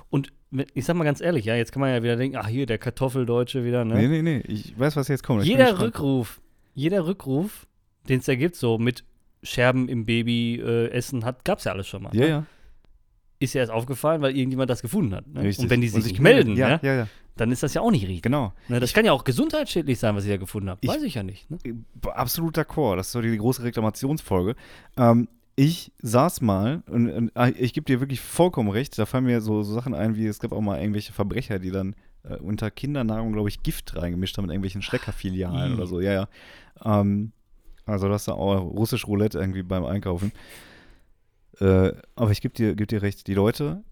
S3: Und wenn- ich sag mal ganz ehrlich, ja, jetzt kann man ja wieder denken, ach hier, der Kartoffeldeutsche wieder, ne?
S4: Nee, nee, nee. Ich weiß, was jetzt kommt.
S3: Jeder. Rückruf, jeder Rückruf, den es da gibt, so mit Scherben im Baby äh, essen hat, gab es ja alles schon mal.
S4: Ja,
S3: ne?
S4: ja.
S3: Ist ja erst aufgefallen, weil irgendjemand das gefunden hat. Ne? Und wenn die sich
S4: sich
S3: melden,
S4: Ja,
S3: ne?
S4: ja, ja.
S3: dann ist das ja auch nicht richtig.
S4: Genau.
S3: Ne, das kann ja auch gesundheitsschädlich sein, was ich da gefunden habe.
S4: Ich-
S3: Weiß ich ja nicht. Ne?
S4: Absolut d'accord. Das ist so die große Reklamationsfolge. Ähm, ich saß mal, und, und äh, ich gebe dir wirklich vollkommen recht, da fallen mir so, so Sachen ein, wie es gab auch mal irgendwelche Verbrecher, die dann äh, unter Kindernahrung, glaube ich, Gift reingemischt haben in irgendwelchen Schleckerfilialen oder so. Ja, ja. Ähm, Also das ist auch russisch Roulette irgendwie beim Einkaufen. Äh, aber ich gebe dir, geb dir recht, die Leute,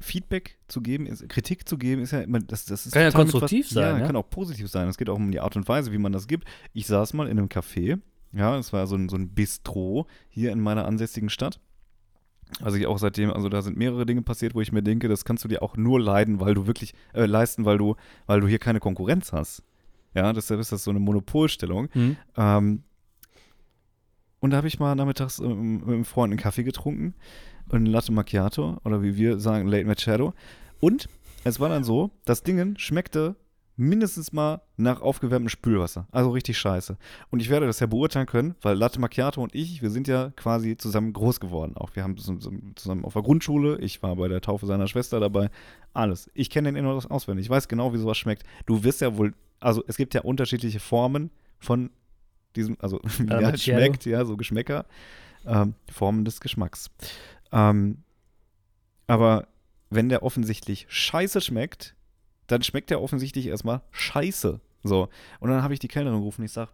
S4: Feedback zu geben, ist, Kritik zu geben, ist ja immer, das, das ist
S3: Kann ja konstruktiv
S4: was,
S3: sein,
S4: Ja,
S3: ja?
S4: kann auch positiv sein. Es geht auch um die Art und Weise, wie man das gibt. Ich saß mal in einem Café, ja, es war so ein, so ein Bistro hier in meiner ansässigen Stadt. Also ich auch seitdem, also da sind mehrere Dinge passiert, wo ich mir denke, das kannst du dir auch nur leiden, weil du wirklich, äh, leisten, weil du, weil du hier keine Konkurrenz hast. Ja, deshalb ist das so eine Monopolstellung.
S3: Hm?
S4: Ähm, und da habe ich mal nachmittags ähm, mit einem Freund einen Kaffee getrunken, einen Latte Macchiato oder wie wir sagen, Late Machado. Und es war dann so, das Ding schmeckte mindestens mal nach aufgewärmtem Spülwasser. Also richtig scheiße. Und ich werde das ja beurteilen können, weil Latte Macchiato und ich, wir sind ja quasi zusammen groß geworden. Auch wir haben zusammen auf der Grundschule, ich war bei der Taufe seiner Schwester dabei. Alles. Ich kenne den Inhalt auswendig. Ich weiß genau, wie sowas schmeckt. Du wirst ja wohl, also es gibt ja unterschiedliche Formen von diesem, also wie
S3: Äh,
S4: er halt schmeckt, ja, so Geschmäcker, ähm, Formen des Geschmacks. Ähm, aber wenn der offensichtlich scheiße schmeckt, dann schmeckt der offensichtlich erstmal scheiße. So. Und dann habe ich die Kellnerin gerufen und ich sage,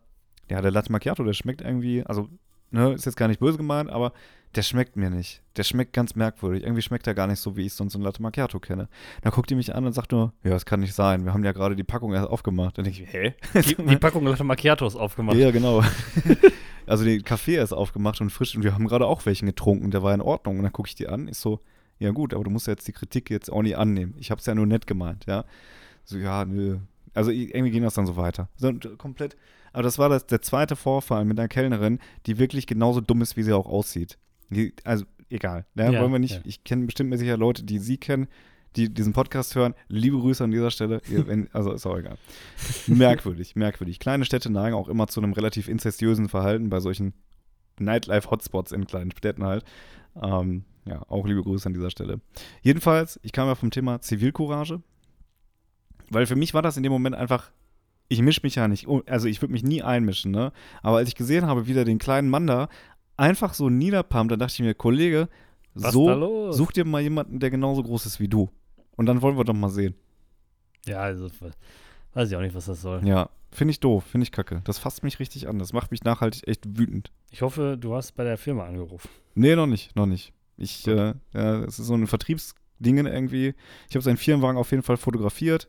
S4: ja, der Latte Macchiato, der schmeckt irgendwie, also, ne, ist jetzt gar nicht böse gemeint, aber der schmeckt mir nicht. Der schmeckt ganz merkwürdig. Irgendwie schmeckt er gar nicht so, wie ich sonst einen Latte Macchiato kenne. Dann guckt die mich an und sagt nur, ja, das kann nicht sein. Wir haben ja gerade die Packung erst aufgemacht. Dann denke ich, hä?
S3: Die, die Packung Latte Macchiatos aufgemacht.
S4: Ja, genau. also den Kaffee ist aufgemacht und frisch und wir haben gerade auch welchen getrunken. Der war in Ordnung. Und dann gucke ich die an, ich so, ja gut, aber du musst ja jetzt die Kritik jetzt auch nicht annehmen. Ich habe es ja nur nett gemeint, ja. So, ja, nö. Also irgendwie ging das dann so weiter. So, komplett. Aber das war das, der zweite Vorfall mit einer Kellnerin, die wirklich genauso dumm ist, wie sie auch aussieht. Also egal. Ne?
S3: Ja,
S4: Wollen wir nicht.
S3: ja.
S4: Ich kenne bestimmt mit sicher Leute, die sie kennen, die diesen Podcast hören. Liebe Grüße an dieser Stelle. Wenn, also ist auch egal. merkwürdig, merkwürdig. Kleine Städte neigen auch immer zu einem relativ inzestiösen Verhalten bei solchen Nightlife-Hotspots in kleinen Städten halt. Ähm, ja, auch liebe Grüße an dieser Stelle. Jedenfalls, ich kam ja vom Thema Zivilcourage, weil für mich war das in dem Moment einfach, ich mische mich ja nicht, oh, also ich würde mich nie einmischen, ne? Aber als ich gesehen habe, wie der den kleinen Mann da einfach so niederpumpt, dann dachte ich mir, Kollege,
S3: Was
S4: so such dir mal jemanden, der genauso groß ist wie du. Und dann wollen wir doch mal sehen.
S3: Ja, also weiß ich auch nicht, was das soll.
S4: Ja, finde ich doof, finde ich kacke. Das fasst mich richtig an. Das macht mich nachhaltig echt wütend.
S3: Ich hoffe, du hast bei der Firma angerufen.
S4: Nee, noch nicht, noch nicht. Ich, äh, ja, es ist so ein Vertriebsding irgendwie. Ich habe seinen Firmenwagen auf jeden Fall fotografiert.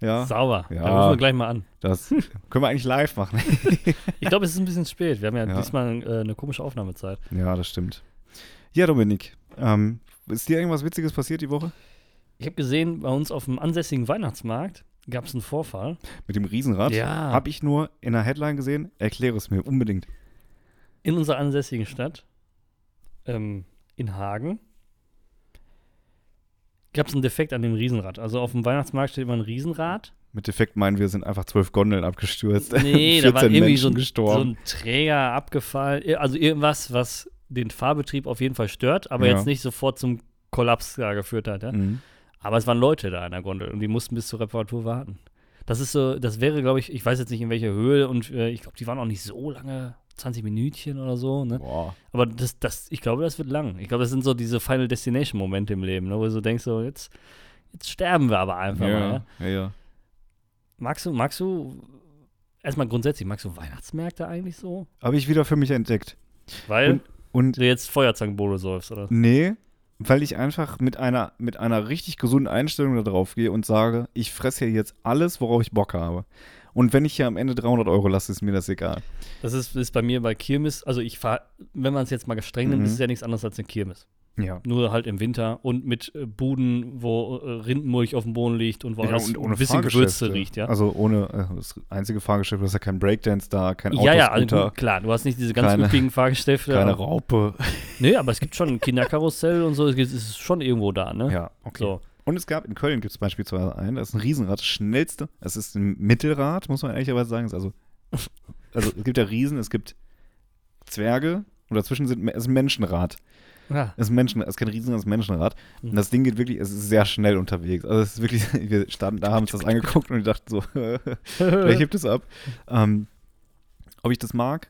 S4: Ja,
S3: Sauber.
S4: Ja.
S3: Da rufen wir gleich mal an.
S4: das können wir eigentlich live machen.
S3: Ich glaube, es ist ein bisschen spät. Wir haben ja,
S4: Ja.
S3: diesmal äh, eine komische Aufnahmezeit.
S4: ja, das stimmt. Ja, Dominik, ähm, ist dir irgendwas Witziges passiert die Woche?
S3: Ich habe gesehen, bei uns auf dem ansässigen Weihnachtsmarkt gab es einen Vorfall.
S4: Mit dem Riesenrad?
S3: Ja.
S4: Habe ich nur in der Headline gesehen. Erkläre es mir unbedingt.
S3: in unserer ansässigen Stadt, ähm, in Hagen, gab es einen Defekt an dem Riesenrad. Also auf dem Weihnachtsmarkt steht immer ein Riesenrad.
S4: Mit Defekt meinen wir, sind einfach zwölf Gondeln abgestürzt.
S3: Nee, da war
S4: 14
S3: irgendwie so
S4: Menschen
S3: ein, so
S4: gestorben.
S3: ein Träger abgefallen. Also irgendwas, was den Fahrbetrieb auf jeden Fall stört, aber
S4: Ja.
S3: jetzt nicht sofort zum Kollaps da geführt hat. Ja?
S4: Mhm.
S3: Aber es waren Leute da in der Gondel und die mussten bis zur Reparatur warten. Das ist so, das wäre, glaube ich, ich weiß jetzt nicht in welcher Höhe und äh, ich glaube, die waren auch nicht so lange, 20 Minütchen oder so, ne?
S4: Boah.
S3: Aber das, das, ich glaube, das wird lang. Ich glaube, das sind so diese Final Destination-Momente im Leben, ne, wo du so denkst, so, jetzt, jetzt sterben wir aber einfach mal.
S4: Ja,
S3: Ja?
S4: ja, ja.
S3: Magst du, magst du, erstmal grundsätzlich, magst du Weihnachtsmärkte eigentlich so?
S4: Habe ich wieder für mich entdeckt.
S3: Weil
S4: Und- Und
S3: du jetzt Feuerzangenbowle säufst, oder?
S4: Nee, weil ich einfach mit einer, mit einer richtig gesunden Einstellung da drauf gehe und sage, ich fresse hier jetzt alles, worauf ich Bock habe. Und wenn ich hier am Ende 300 Euro lasse, ist mir das egal.
S3: Das ist, ist bei mir bei Kirmes, also ich fahre, wenn man es jetzt mal streng nimmt,
S4: Mhm.
S3: ist es ja nichts anderes als eine Kirmes.
S4: Ja.
S3: Nur halt im Winter und mit äh, Buden, wo äh, Rindenmulch auf dem Boden liegt und wo
S4: ja
S3: alles
S4: und ohne
S3: ein bisschen. Gewürze riecht, ja.
S4: Also ohne, äh, das einzige Fahrgeschäft, du hast ja kein Breakdance da, kein
S3: ja, ja, also gut, klar, du hast nicht diese ganz üppigen Fahrgeschäfte.
S4: keine
S3: aber-
S4: Raupe.
S3: Nee, aber es gibt schon ein Kinderkarussell und so, es ist schon irgendwo da, ne?
S4: Ja, okay.
S3: So.
S4: Und es gab, in Köln gibt es beispielsweise einen, das ist ein Riesenrad, das schnellste, es ist ein Mittelrad, muss man ehrlicherweise sagen. Also, also es gibt ja Riesen, es gibt Zwerge und dazwischen sind, ist ein Menschenrad.
S3: Ja.
S4: Es ist, Menschen, es ist kein Riesenrad, es ist ein Menschenrad.
S3: Mhm.
S4: Und das Ding geht wirklich, es ist sehr schnell unterwegs. Also es ist wirklich, wir standen da, haben uns das angeguckt und ich dachten so, vielleicht hebt es ab. Ähm, ob ich das mag?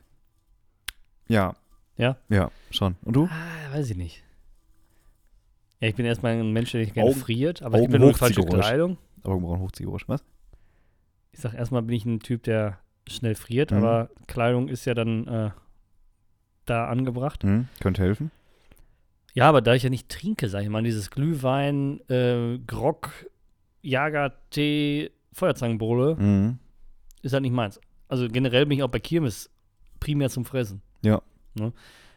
S4: Ja.
S3: Ja?
S4: Ja, schon. Und du?
S3: Ah, weiß ich nicht. Ja, ich bin erstmal ein Mensch, der nicht gerne
S4: Augen-
S3: friert, aber ich
S4: Augen
S3: bin nur falsche. Kleidung.
S4: Augenbrauen hochziehgeräusch, was?
S3: Ich sag erstmal bin ich ein Typ, der schnell friert,
S4: Mhm.
S3: aber Kleidung ist ja dann äh, da angebracht.
S4: Hm, könnte helfen.
S3: Ja, aber da ich ja nicht trinke, sag ich mal, dieses Glühwein, äh, Grog, Jagertee, Feuerzangenbowle
S4: Mhm.
S3: ist halt nicht meins. Also generell bin ich auch bei Kirmes primär zum Fressen.
S4: Ja.
S3: Ne?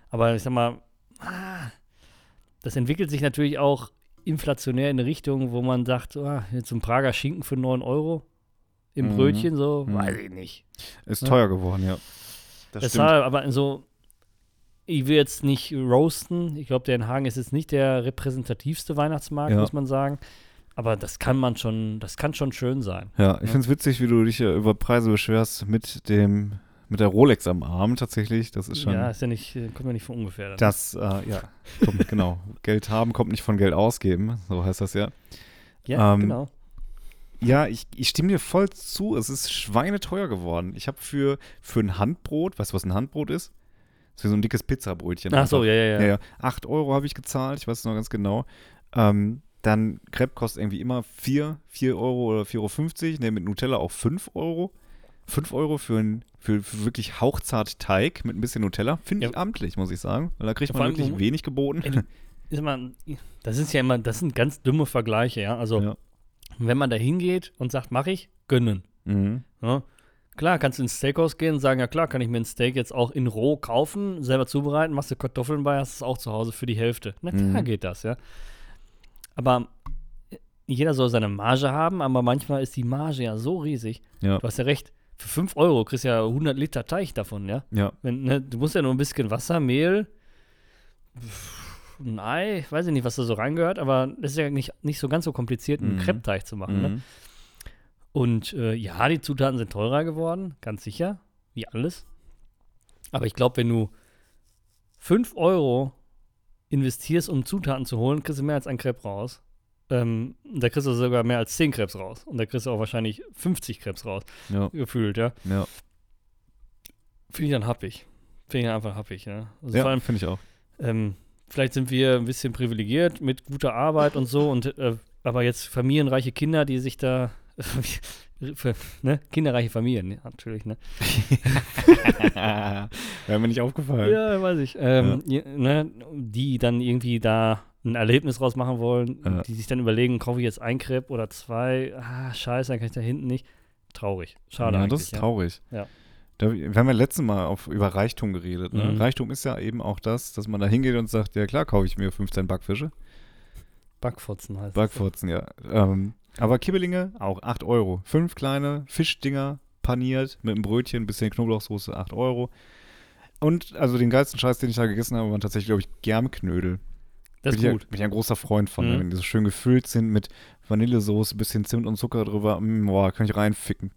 S3: Aber ich sag mal, ah, das entwickelt sich natürlich auch inflationär in eine Richtung, wo man sagt, ah, jetzt ein Prager Schinken für 9 Euro im
S4: Mhm.
S3: Brötchen, so,
S4: Mhm.
S3: weiß ich nicht.
S4: Ist
S3: Ja.
S4: teuer geworden, ja. Das
S3: Deshalb, aber so, ich will jetzt nicht roasten. Ich glaube, der in Hagen ist jetzt nicht der repräsentativste Weihnachtsmarkt,
S4: Ja.
S3: muss man sagen. Aber das kann man schon, das kann schon schön sein.
S4: Ja, ich
S3: Ja.
S4: finde es witzig, wie du dich ja über Preise beschwerst mit dem, mit der Rolex am Arm tatsächlich. Das ist schon.
S3: Ja, ist ja nicht, äh, kommt ja nicht von ungefähr. Dann.
S4: Das, äh, ja, kommt, genau. Geld haben kommt nicht von Geld ausgeben, so heißt das ja.
S3: ja,
S4: ähm,
S3: genau.
S4: Ja, ich, ich stimme dir voll zu. Es ist schweineteuer geworden. Ich habe für, für ein Handbrot, weißt du, was ein Handbrot ist? Das ist wie so ein dickes Pizzabrötchen.
S3: Ach so, ja, ja. Ja,
S4: ja. 8 Euro habe ich gezahlt, ich weiß es noch ganz genau. Ähm, dann Crepe kostet irgendwie immer 4, 4 Euro oder 4,50 Euro. Ne, mit Nutella auch 5 Euro. 5 Euro für, ein, für, für wirklich hauchzart Teig mit ein bisschen Nutella. Finde ich
S3: Ja.
S4: amtlich, muss ich sagen. Weil da kriegt
S3: Ja,
S4: man wirklich wenig geboten.
S3: Ey, Ist immer, das ist ja immer, das sind ganz dumme Vergleiche, ja. Also,
S4: Ja.
S3: wenn man da hingeht und sagt, mach ich, gönnen.
S4: Mhm.
S3: Ja. Klar, kannst du ins Steakhouse gehen und sagen, ja klar, kann ich mir ein Steak jetzt auch in roh kaufen, selber zubereiten, machst du Kartoffeln bei, hast es auch zu Hause für die Hälfte. Na klar
S4: Mhm.
S3: geht das, ja. Aber jeder soll seine Marge haben, aber manchmal ist die Marge ja so riesig.
S4: Ja.
S3: Du hast ja recht, für 5 Euro kriegst du ja 100 Liter Teig davon, ja.
S4: Ja.
S3: Wenn, ne, du musst ja nur ein bisschen Wasser, Mehl, ein Ei, weiß ich nicht, was da so reingehört, aber das ist ja nicht, nicht so ganz so kompliziert, einen
S4: Mhm.
S3: Kreppteig zu machen. Ne?
S4: Mhm.
S3: Und äh, ja, die Zutaten sind teurer geworden, ganz sicher, wie alles. Aber ich glaube, wenn du 5 Euro investierst, um Zutaten zu holen, kriegst du mehr als ein Crepe raus. Ähm, da kriegst du sogar mehr als 10 Krebs raus. Und da kriegst du auch wahrscheinlich 50 Krebs raus,
S4: Ja.
S3: gefühlt, ja.
S4: Ja.
S3: Finde ich dann happig. Finde ich einfach happig, ja. Also vor
S4: ja,
S3: allem,
S4: finde ich auch.
S3: ähm, vielleicht sind wir ein bisschen privilegiert mit guter Arbeit und so, und äh, aber jetzt familienreiche Kinder, die sich da für, ne? kinderreiche Familien, ne? natürlich, ne?
S4: Wäre mir nicht aufgefallen.
S3: Ja, weiß ich. Ähm, je- ne? Die dann irgendwie da ein Erlebnis rausmachen wollen,
S4: Ja.
S3: die sich dann überlegen, kaufe ich jetzt ein Crepe oder zwei, ah, scheiße, dann kann ich da hinten nicht. Traurig. Schade
S4: ja, das ist traurig.
S3: Ja.
S4: Da, wir haben ja letztes Mal auf, über Reichtum geredet. Ne?
S3: Mhm.
S4: Reichtum ist ja eben auch das, dass man da hingeht und sagt, ja klar, kaufe ich mir 15 Backfische.
S3: Backfotzen heißt
S4: Backfurzen, ja. Ähm, aber Kibbelinge auch 8 Euro. Fünf kleine Fischdinger paniert mit einem Brötchen, bisschen Knoblauchsoße, 8 Euro. Und also den geilsten Scheiß, den ich da gegessen habe, waren tatsächlich, glaube ich, Germknödel.
S3: Das ist
S4: bin
S3: gut.
S4: Ich, bin ich ein großer Freund von,
S3: Mhm.
S4: wenn die so schön gefüllt sind mit Vanillesoße, bisschen Zimt und Zucker drüber. Mm, boah, kann ich reinficken.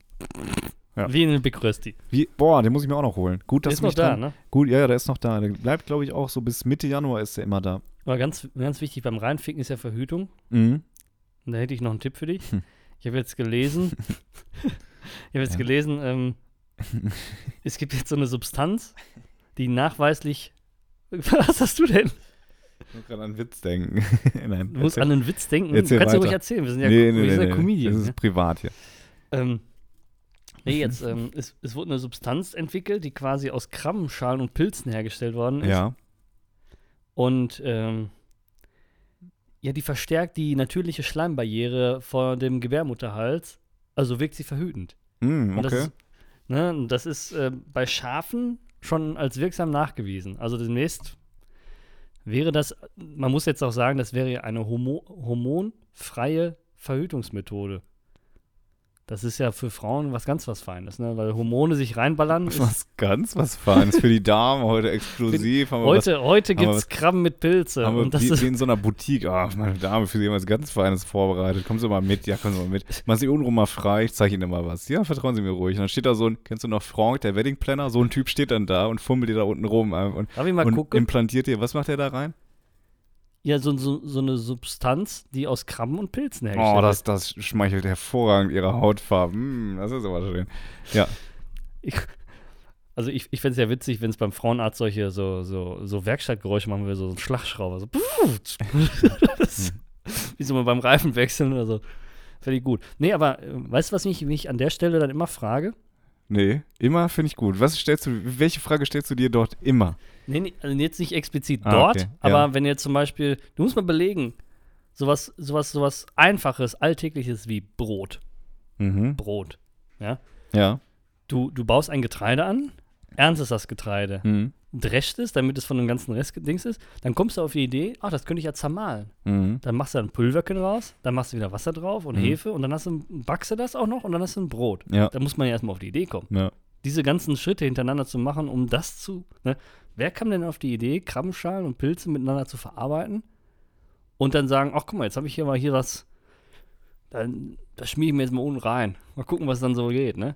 S4: Ja.
S3: Wie in den Big Rösti.
S4: Wie, boah, den muss ich mir auch noch holen. Gut, dass
S3: Ist
S4: du
S3: noch da,
S4: dran,
S3: ne?
S4: Gut, ja, ja, der ist noch da. Der bleibt, glaube ich, auch so bis Mitte Januar ist der immer da.
S3: Aber ganz, ganz wichtig beim Reinficken ist ja Verhütung.
S4: Mhm.
S3: Und da hätte ich noch einen Tipp für dich.
S4: Hm.
S3: Ich habe jetzt gelesen, ich habe jetzt
S4: Ja.
S3: gelesen, ähm, es gibt jetzt so eine Substanz, die nachweislich. Was hast du denn?
S4: Ich muss gerade an einen Witz denken. Nein,
S3: Du musst
S4: erzähl.
S3: an einen Witz denken.
S4: Erzähl
S3: Kannst du ruhig
S4: weiter.
S3: erzählen. Wir sind ja,
S4: nee, nee, nee, nee.
S3: Comedian.
S4: Das ist privat hier.
S3: Ähm, nee, jetzt, ähm, es, es wurde eine Substanz entwickelt, die quasi aus Krabbenschalen und Pilzen hergestellt worden ist.
S4: Ja.
S3: Und ähm, ja, die verstärkt die natürliche Schleimbarriere vor dem Gebärmutterhals. Also wirkt sie verhütend.
S4: Mm,
S3: Und das
S4: okay.
S3: ist, ne, das ist äh, bei Schafen schon als wirksam nachgewiesen. Also demnächst wäre das, man muss jetzt auch sagen, das wäre eine homo hormonfreie Verhütungsmethode. Das ist ja für Frauen was ganz was Feines, ne? weil Hormone sich reinballern.
S4: Was ganz was Feines für die Damen heute exklusiv. Wir was,
S3: heute heute gibt es Krabben mit Pilze.
S4: haben wir
S3: Und das
S4: wie,
S3: ist,
S4: wie in so einer Boutique. Ah, meine Dame, für Sie haben was ganz Feines vorbereitet. Kommen Sie mal mit. Ja, kommen Sie mal mit. Machen Sie rum mal frei. Ich zeige Ihnen mal was. Ja, vertrauen Sie mir ruhig. Und dann steht da so ein, kennst du noch Frank, der Wedding Planner? So ein Typ steht dann da und fummelt dir da unten rum. Und,
S3: darf ich mal
S4: und
S3: gucken?
S4: implantiert dir, was macht er da rein?
S3: Ja, so, so, so eine Substanz, die aus Krabben und Pilzen hergestellt
S4: Oh,
S3: wird.
S4: das, das schmeichelt hervorragend ihrer Hautfarbe. Mm, das ist aber schön. Ja.
S3: Ich, also ich, ich fände es ja witzig, wenn es beim Frauenarzt solche so, so, so Werkstattgeräusche machen würde, so ein Schlagschrauber. So. Das- Wie so mal beim Reifen wechseln oder so. Fände ich gut. Nee, aber äh, weißt du, was mich, mich an der Stelle dann immer frage?
S4: Nee, immer finde ich gut. Was stellst du, welche Frage stellst du dir dort immer?
S3: Nee, nee, also jetzt nicht explizit
S4: Ah,
S3: dort,
S4: okay,
S3: aber
S4: ja.
S3: wenn jetzt zum Beispiel, du musst mal belegen, sowas, sowas, sowas Einfaches, Alltägliches wie Brot.
S4: Mhm.
S3: Brot. Ja.
S4: Ja.
S3: Du, du baust ein Getreide an, erntest das Getreide,
S4: Mhm.
S3: drescht es, damit es von dem ganzen Rest Dings ist, dann kommst du auf die Idee, ach, das könnte ich ja zermahlen.
S4: Mhm.
S3: Dann machst du ein Pulverchen raus, dann machst du wieder Wasser drauf und
S4: Mhm.
S3: Hefe und dann hast du, backst du das auch noch und dann hast du ein Brot.
S4: Ja.
S3: Da muss man ja erstmal auf die Idee kommen.
S4: Ja.
S3: Diese ganzen Schritte hintereinander zu machen, um das zu. Ne? Wer kam denn auf die Idee, Krabbenschalen und Pilze miteinander zu verarbeiten und dann sagen, ach guck mal, jetzt habe ich hier mal hier was, dann, das schmier ich mir jetzt mal unten rein. Mal gucken, was dann so geht, ne?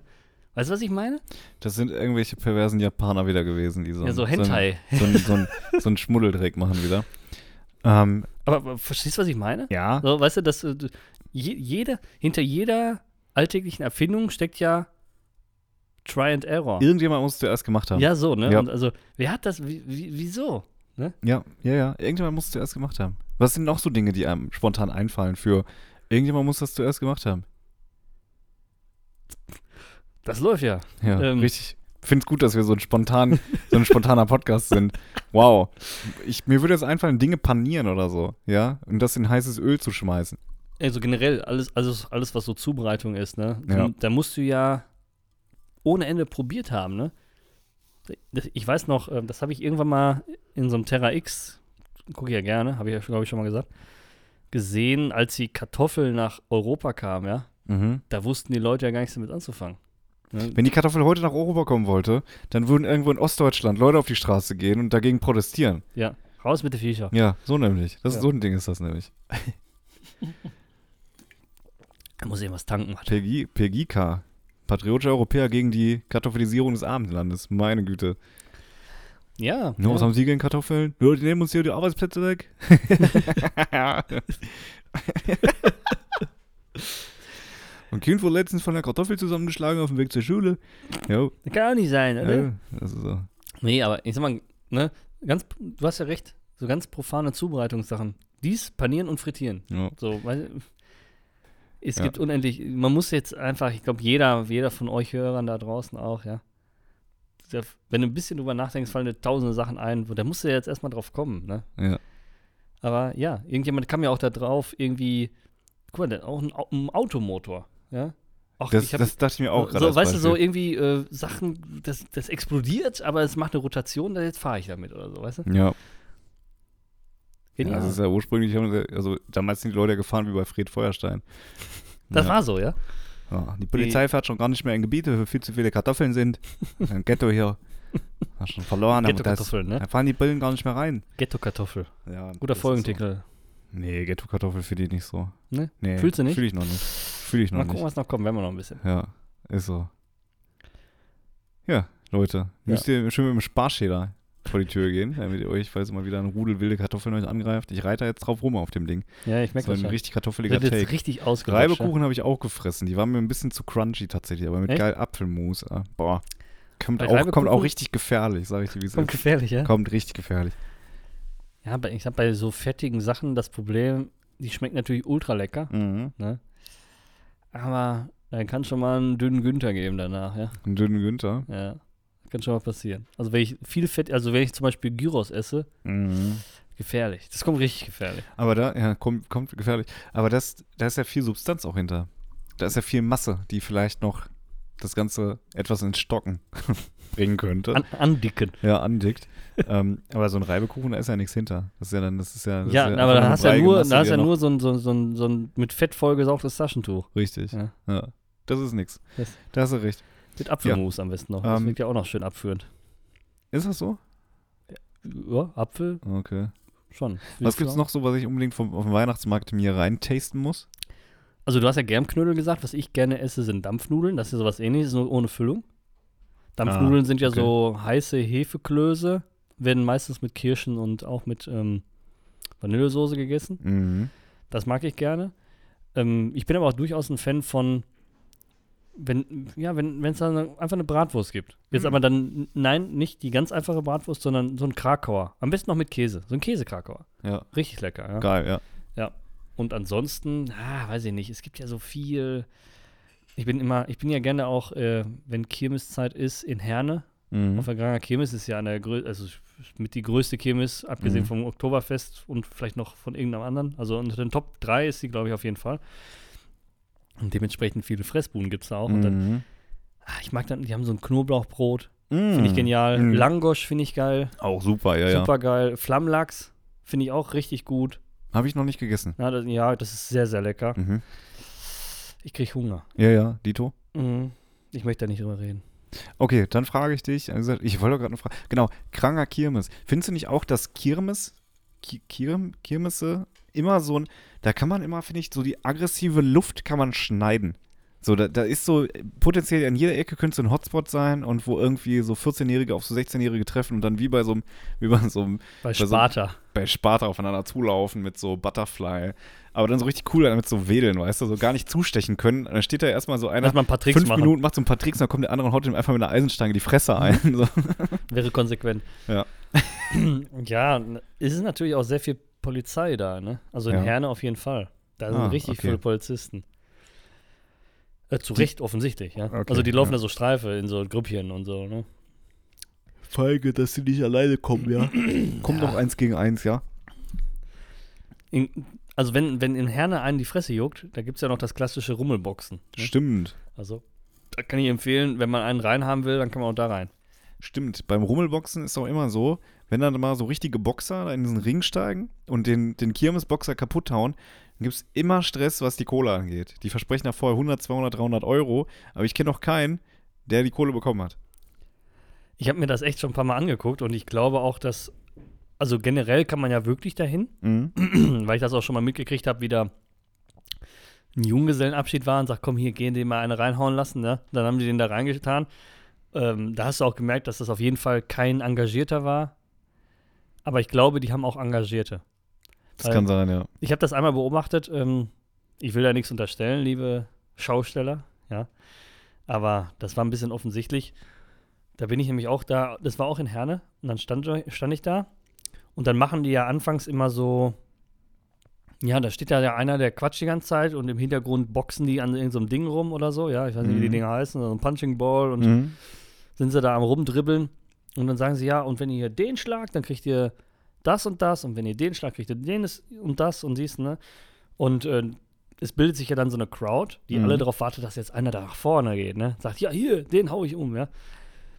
S3: Weißt du, was ich meine?
S4: Das sind irgendwelche perversen Japaner wieder gewesen, die so,
S3: ja, so Hentai.
S4: So, ein, so, ein, so ein Schmuddeldreck machen wieder. Ähm,
S3: Aber, aber verstehst du, was ich meine?
S4: ja.
S3: So, weißt du, dass äh, je, jeder, hinter jeder alltäglichen Erfindung steckt ja Try and Error.
S4: Irgendjemand muss es zuerst gemacht haben.
S3: Ja, so, ne?
S4: Ja.
S3: Und also, wer hat das, wie, wie, wieso?
S4: Ja, ja, ja. Irgendjemand muss es zuerst gemacht haben. Was sind noch so Dinge, die einem spontan einfallen für irgendjemand muss das zuerst gemacht haben?
S3: Das läuft ja.
S4: Ja,
S3: Ähm.
S4: richtig. Finde es gut, dass wir so ein spontan, so ein spontaner Podcast sind. Wow. Ich, mir würde jetzt einfallen, Dinge panieren oder so, ja, und das in heißes Öl zu schmeißen.
S3: Also generell, alles, alles, alles was so Zubereitung ist, ne?
S4: Ja.
S3: Da musst du ja ohne Ende probiert haben, ne? Ich weiß noch, ähm, das habe ich irgendwann mal in so einem Terra X, gucke ich ja gerne, habe ich ja, glaube ich, schon mal gesagt, gesehen, als die Kartoffel nach Europa kam, ja?
S4: Mhm.
S3: Da wussten die Leute ja gar nichts damit anzufangen. Ne?
S4: Wenn die Kartoffel heute nach Europa kommen wollte, dann würden irgendwo in Ostdeutschland Leute auf die Straße gehen und dagegen protestieren.
S3: Ja, raus mit den Viecher.
S4: Ja, so nämlich. Das
S3: Ja.
S4: ist so ein Ding ist das nämlich.
S3: Da muss ich was tanken.
S4: PG, PGK. Patriotische Europäer gegen die Kartoffelisierung des Abendlandes. Meine Güte.
S3: Ja.
S4: Nur, was
S3: ja.
S4: haben Sie gegen Kartoffeln? Ja, die nehmen uns hier die Arbeitsplätze weg. Und Kind wurde letztens von der Kartoffel zusammengeschlagen auf dem Weg zur Schule. Jo,
S3: Das kann auch nicht sein, oder?
S4: ja, das ist so.
S3: Nee, aber ich sag mal, ne, ganz, du hast ja recht, so ganz profane Zubereitungssachen. Dies, panieren und frittieren.
S4: Ja.
S3: So, weil es
S4: Ja.
S3: gibt unendlich, man muss jetzt einfach, ich glaube, jeder, jeder von euch Hörern da draußen auch, ja. Wenn du ein bisschen drüber nachdenkst, fallen dir tausende Sachen ein, wo da musst du ja jetzt erstmal drauf kommen, ne?
S4: Ja.
S3: Aber ja, irgendjemand kam ja auch da drauf, irgendwie, guck mal, auch ein, ein Automotor, ja. Auch,
S4: Das,
S3: hab-
S4: das dachte ich mir auch gerade.
S3: so, weißt du, so
S4: Beispiel.
S3: irgendwie äh, Sachen, das, das explodiert, aber es macht eine Rotation, da jetzt fahre ich damit oder so, weißt du?
S4: Ja. Ja, das ist ja ursprünglich, also damals sind die Leute gefahren wie bei Fred Feuerstein.
S3: Das
S4: ja.
S3: war so, ja?
S4: Ja, die Polizei fährt schon gar nicht mehr in Gebiete, wo viel zu viele Kartoffeln sind. Ein Ghetto hier. Hast schon verloren.
S3: Ghetto-Kartoffeln, ne?
S4: Da fahren die Bullen gar nicht mehr rein.
S3: Ghetto-Kartoffel.
S4: Ja,
S3: Guter Folgentitel.
S4: So. Nee, Ghetto-Kartoffel finde ich nicht so.
S3: Ne?
S4: Nee,
S3: Fühlst du nicht?
S4: Fühle ich noch nicht. Fühle ich noch
S3: Mal gucken,
S4: nicht.
S3: was noch kommt, wenn wir noch ein bisschen.
S4: Ja, ist so. Ja, Leute, müsst ihr schön mit dem Sparschäler vor die Tür gehen, damit ihr euch, falls mal wieder ein Rudel wilde Kartoffeln euch angreift. Ich reite da jetzt drauf rum auf dem Ding.
S3: Ja, ich merke das
S4: ein
S3: schon.
S4: richtig kartoffeliger
S3: jetzt
S4: Take.
S3: richtig ausgerutscht. ja?
S4: Reibekuchen habe ich auch gefressen. Die waren mir ein bisschen zu crunchy tatsächlich, aber mit
S3: Echt?
S4: geil Apfelmus. ah, Boah. Kommt
S3: Bei
S4: auch, kommt auch
S3: Reibekuchen-
S4: richtig gefährlich, sage ich dir, wie es
S3: Kommt
S4: ist.
S3: gefährlich, ja?
S4: Kommt richtig gefährlich.
S3: Ja, ich habe bei so fettigen Sachen das Problem, die schmecken natürlich ultra lecker,
S4: Mhm.
S3: ne? Aber dann kann schon mal einen dünnen Günther geben danach, ja?
S4: Einen dünnen Günther.
S3: Ja. Kann schon mal passieren. Also wenn ich viel Fett, also wenn ich zum Beispiel Gyros esse,
S4: Mhm.
S3: gefährlich. Das kommt richtig gefährlich.
S4: Aber da, ja, kommt, kommt gefährlich. Aber das, da ist ja viel Substanz auch hinter. Da ist ja viel Masse, die vielleicht noch das Ganze etwas ins Stocken bringen könnte.
S3: An, andicken.
S4: ja, andickt. ähm, aber so ein Reibekuchen, da ist ja nichts hinter. Das ist ja dann, das ist ja. Das
S3: Ja,
S4: ist
S3: aber
S4: einfach
S3: da hast du ja nur,
S4: Masse,
S3: da hast
S4: die
S3: ja nur so ein, so, ein- so, ein, so ein mit Fett vollgesaugtes Taschentuch.
S4: Richtig.
S3: Ja.
S4: Ja. Das ist nichts.
S3: Das-
S4: Da hast du recht.
S3: Mit Apfelmus am besten noch. Das
S4: Ähm,
S3: wirkt ja auch noch schön abführend.
S4: Ist das so?
S3: Ja, Apfel
S4: Okay.
S3: schon.
S4: Was gibt's noch so, was ich unbedingt vom, auf dem Weihnachtsmarkt mir rein tasten muss?
S3: Also du hast ja Germknödel gesagt, was ich gerne esse, sind Dampfnudeln. Das ist ja sowas ähnliches, nur ohne Füllung. Dampfnudeln
S4: Ah,
S3: sind ja
S4: okay.
S3: so heiße Hefeklöße, werden meistens mit Kirschen und auch mit ähm, Vanillesoße gegessen.
S4: Mhm.
S3: Das mag ich gerne. Ähm, ich bin aber auch durchaus ein Fan von, wenn, ja, wenn es dann einfach eine Bratwurst gibt. Jetzt
S4: Mhm.
S3: aber dann, nein, nicht die ganz einfache Bratwurst, sondern so ein Krakauer. Am besten noch mit Käse. So ein Käsekrakauer.
S4: Ja,
S3: Richtig lecker, ja.
S4: geil, ja.
S3: Und ansonsten, ah, weiß ich nicht, es gibt ja so viel. Ich bin immer, ich bin ja gerne auch, äh, wenn Kirmeszeit ist, in Herne.
S4: Mhm.
S3: Auf der Granger Kirmes ist ja eine also mit die größte Kirmes, abgesehen
S4: Mhm.
S3: vom Oktoberfest und vielleicht noch von irgendeinem anderen. Also unter den Top 3 ist sie, glaube ich, auf jeden Fall. Und dementsprechend viele Fressbuden gibt es da auch. Und dann,
S4: Mhm.
S3: ah, ich mag dann, die haben so ein Knoblauchbrot,
S4: Mhm.
S3: finde ich genial.
S4: Mhm.
S3: Langosch finde ich geil,
S4: Auch super, ja, ja.
S3: super geil. Flammlachs finde ich auch richtig gut.
S4: Habe ich noch nicht gegessen.
S3: Ja das, ja, das ist sehr, sehr lecker.
S4: Mhm.
S3: Ich kriege Hunger.
S4: Ja, ja, Dito.
S3: Mhm. Ich möchte da nicht drüber reden.
S4: Okay, dann frage ich dich. Also, ich wollte gerade eine Frage. Genau, Kranger Kirmes. Findest du nicht auch, dass Kirmes, Ki Kirm, Kirmesse immer so ein, da kann man immer, finde ich, so die aggressive Luft kann man schneiden. So, da, da ist so, potenziell an jeder Ecke könnte so ein Hotspot sein und wo irgendwie so 14-Jährige auf so 16-Jährige treffen und dann wie bei so einem, wie bei so einem,
S3: Bei
S4: so-
S3: Sparta.
S4: bei Sparta aufeinander zulaufen mit so Butterfly. Aber dann so richtig cool damit so wedeln, weißt du, so gar nicht zustechen können. Und dann steht da erstmal so einer,
S3: Lass mal ein paar Tricks
S4: fünf
S3: machen.
S4: Minuten, macht so ein paar Tricks, dann kommt der andere und haut ihm einfach mit einer Eisenstange die Fresse ein. So.
S3: Wäre konsequent.
S4: Ja.
S3: ja, es ist natürlich auch sehr viel Polizei da, ne? Also in
S4: Ja.
S3: Herne auf jeden Fall. Da sind
S4: Ah,
S3: richtig
S4: okay.
S3: viele Polizisten. Äh, zu
S4: Die-
S3: Recht offensichtlich, ja.
S4: Okay,
S3: also die laufen
S4: ja.
S3: da so Streife in so Grüppchen und so, ne?
S4: Feige, dass sie nicht alleine kommen, ja. Kommt noch eins gegen eins, ja.
S3: In, also wenn, wenn in Herne einen die Fresse juckt, da gibt es ja noch das klassische Rummelboxen. Ne?
S4: Stimmt.
S3: Also da kann ich empfehlen, wenn man einen reinhaben will, dann kann man auch da rein.
S4: Stimmt. Beim Rummelboxen ist auch immer so, wenn dann mal so richtige Boxer in diesen Ring steigen und den, den Kirmesboxer kaputt hauen, dann gibt es immer Stress, was die Kohle angeht. Die versprechen da vorher 100, 200, 300 Euro, aber ich kenne noch keinen, der die Kohle bekommen hat.
S3: Ich habe mir das echt schon ein paar Mal angeguckt und ich glaube auch, dass, also generell kann man ja wirklich dahin,
S4: Mhm.
S3: weil ich das auch schon mal mitgekriegt habe, wie da ein Junggesellenabschied war und sagt, komm, hier, gehen den mal eine reinhauen lassen, ne? Dann haben die den da reingetan. Ähm, da hast du auch gemerkt, dass das auf jeden Fall kein Engagierter war. Aber ich glaube, die haben auch Engagierte.
S4: Das
S3: Weil-
S4: kann sein, ja.
S3: Ich habe das einmal beobachtet. Ähm, ich will da nichts unterstellen, liebe Schausteller, ja. Aber das war ein bisschen offensichtlich. Da bin ich nämlich auch da, das war auch in Herne. Und dann stand, stand ich da. Und dann machen die ja anfangs immer so, ja, da steht ja einer, der quatscht die ganze Zeit und im Hintergrund boxen die an irgendeinem so Ding rum oder so. Ja, ich weiß nicht, wie die
S4: Mhm.
S3: Dinger heißen, so ein Punching Ball und
S4: Mhm.
S3: Sind sie da am rumdribbeln und dann sagen sie, ja, und wenn ihr den schlagt, dann kriegt ihr das und das und wenn ihr den schlagt, kriegt ihr den und das und dies, ne? Und äh, es bildet sich ja dann so eine Crowd, die
S4: Mhm.
S3: alle darauf wartet, dass jetzt einer da nach vorne geht, ne? Sagt, ja, hier, den hau ich um, ja?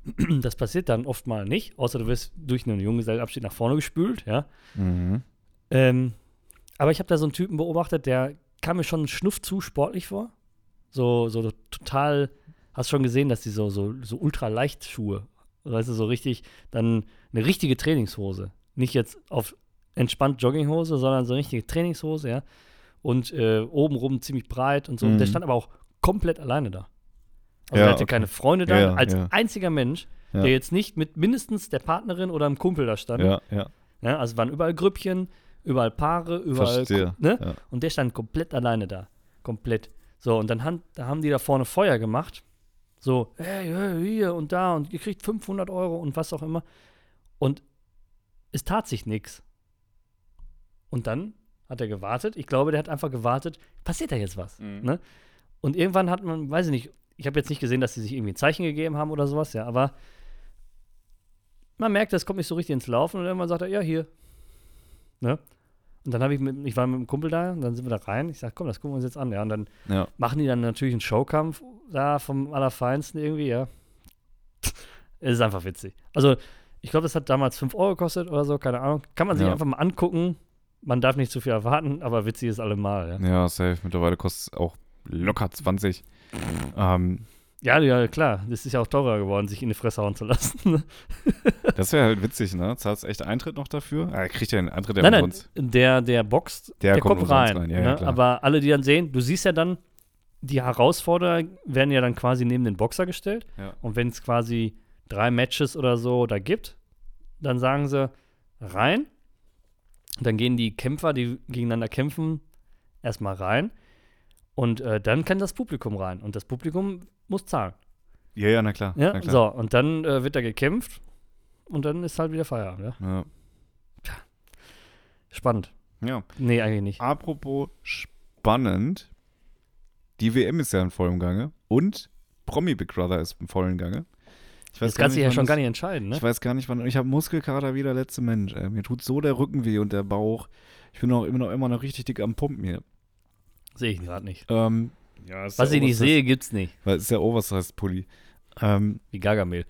S3: Das passiert dann oft mal nicht, außer du wirst durch einen Junggesellenabschied nach vorne gespült, ja?
S4: Mhm.
S3: Ähm, aber ich habe da so einen Typen beobachtet, der kam mir schon Schnuff zu sportlich vor. So, so total, hast schon gesehen, dass die so, so, so ultra leicht Schuhe, weißt du, so richtig, dann eine richtige Trainingshose. Nicht jetzt auf entspannt Jogginghose, sondern so eine richtige Trainingshose, ja. Und äh, obenrum ziemlich breit und so.
S4: Mhm.
S3: Der stand aber auch komplett alleine da. Also
S4: Ja,
S3: er hatte
S4: okay.
S3: keine Freunde da,
S4: Ja,
S3: als
S4: ja.
S3: einziger Mensch, der jetzt nicht mit mindestens der Partnerin oder einem Kumpel da stand.
S4: Ja, ja.
S3: Ja, also waren überall Grüppchen, überall Paare, überall.
S4: Verstehe.
S3: Ne? Und der stand komplett alleine da. Komplett. So, und dann haben, da haben die da vorne Feuer gemacht. So, hey, hier und da und ihr kriegt 500 Euro und was auch immer. Und es tat sich nichts. Und dann hat er gewartet. Ich glaube, der hat einfach gewartet, passiert da jetzt was?
S4: Mhm.
S3: Ne? Und irgendwann hat man, weiß ich nicht, ich habe jetzt nicht gesehen, dass sie sich irgendwie ein Zeichen gegeben haben oder sowas, ja, aber man merkt, das kommt nicht so richtig ins Laufen und irgendwann sagt er, ja, hier. Ne? Und dann habe ich mit, ich war mit einem Kumpel da und dann sind wir da rein. Ich sage, komm, das gucken wir uns jetzt an, ja. Und dann
S4: Ja.
S3: machen die dann natürlich einen Showkampf da vom Allerfeinsten irgendwie, ja. Es ist einfach witzig. Also, ich glaube, das hat damals 5 Euro gekostet oder so, keine Ahnung. Kann man sich
S4: Ja.
S3: einfach mal angucken. Man darf nicht zu viel erwarten, aber witzig ist allemal, ja.
S4: Ja, safe. Mittlerweile kostet es auch locker 20. Ähm,
S3: Ja, ja, klar. Das ist ja auch teurer geworden, sich in die Fresse hauen zu lassen.
S4: das wäre halt witzig, ne? Zahlst echt Eintritt noch dafür? Ah, er kriegt ja einen Eintritt, der
S3: nein, nein, der, der boxt,
S4: Der
S3: der,
S4: kommt
S3: kommt, rein.
S4: rein, ja, ja,
S3: ne?
S4: klar.
S3: Aber alle, die dann sehen, du siehst ja dann, die Herausforderer werden ja dann quasi neben den Boxer gestellt.
S4: Ja.
S3: Und wenn es quasi drei Matches oder so da gibt, dann sagen sie rein. Dann gehen die Kämpfer, die gegeneinander kämpfen, erstmal rein. Und äh, dann kann das Publikum rein. Und das Publikum muss zahlen.
S4: Ja, ja, na klar.
S3: Ja,
S4: na klar.
S3: so. Und dann äh, wird da gekämpft. Und dann ist halt wieder Feierabend. Ja?
S4: Ja.
S3: Spannend.
S4: ja.
S3: Nee, eigentlich nicht.
S4: Apropos spannend. Die WM ist ja in vollem Gange. Und Promi Big Brother ist im vollen Gange. Ich
S3: Das kannst du ja schon
S4: das-
S3: gar nicht entscheiden, ne?
S4: Ich weiß gar nicht, wann. Ich habe Muskelkater wie der letzte Mensch. Ey. Mir tut so der Rücken weh und der Bauch. Ich bin auch immer noch, immer noch richtig dick am Pumpen hier.
S3: Sehe ich gerade nicht.
S4: Ähm, ja,
S3: Was ich nicht sehe, gibt's nicht.
S4: Weil es ist der Oversized-Pulli. Ähm,
S3: Wie Gargamel.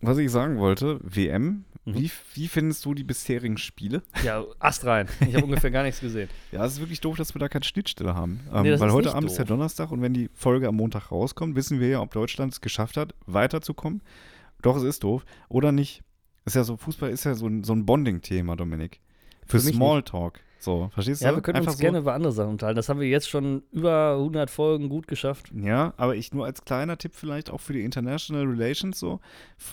S4: Was ich sagen wollte, WM,
S3: Mhm.
S4: wie, wie findest du die bisherigen Spiele?
S3: Ja, Ast rein. Ich habe ungefähr gar nichts gesehen.
S4: Ja, es ist wirklich doof, dass wir da keine Schnittstelle haben. Ähm,
S3: Nee,
S4: weil heute Abend ist ja
S3: doof.
S4: Donnerstag und wenn die Folge am Montag rauskommt, wissen wir ja, ob Deutschland es geschafft hat, weiterzukommen. Doch, es ist doof. Oder nicht. Ist ja so, Fußball ist ja so ein, so ein Bonding-Thema, Dominik. Für,
S3: Für
S4: Smalltalk. So, verstehst du?
S3: Ja, wir können
S4: Einfach
S3: uns
S4: so,
S3: gerne über andere Sachen unterhalten. Das haben wir jetzt schon über 100 Folgen gut geschafft.
S4: Ja, aber ich nur als kleiner Tipp vielleicht auch für die International Relations so.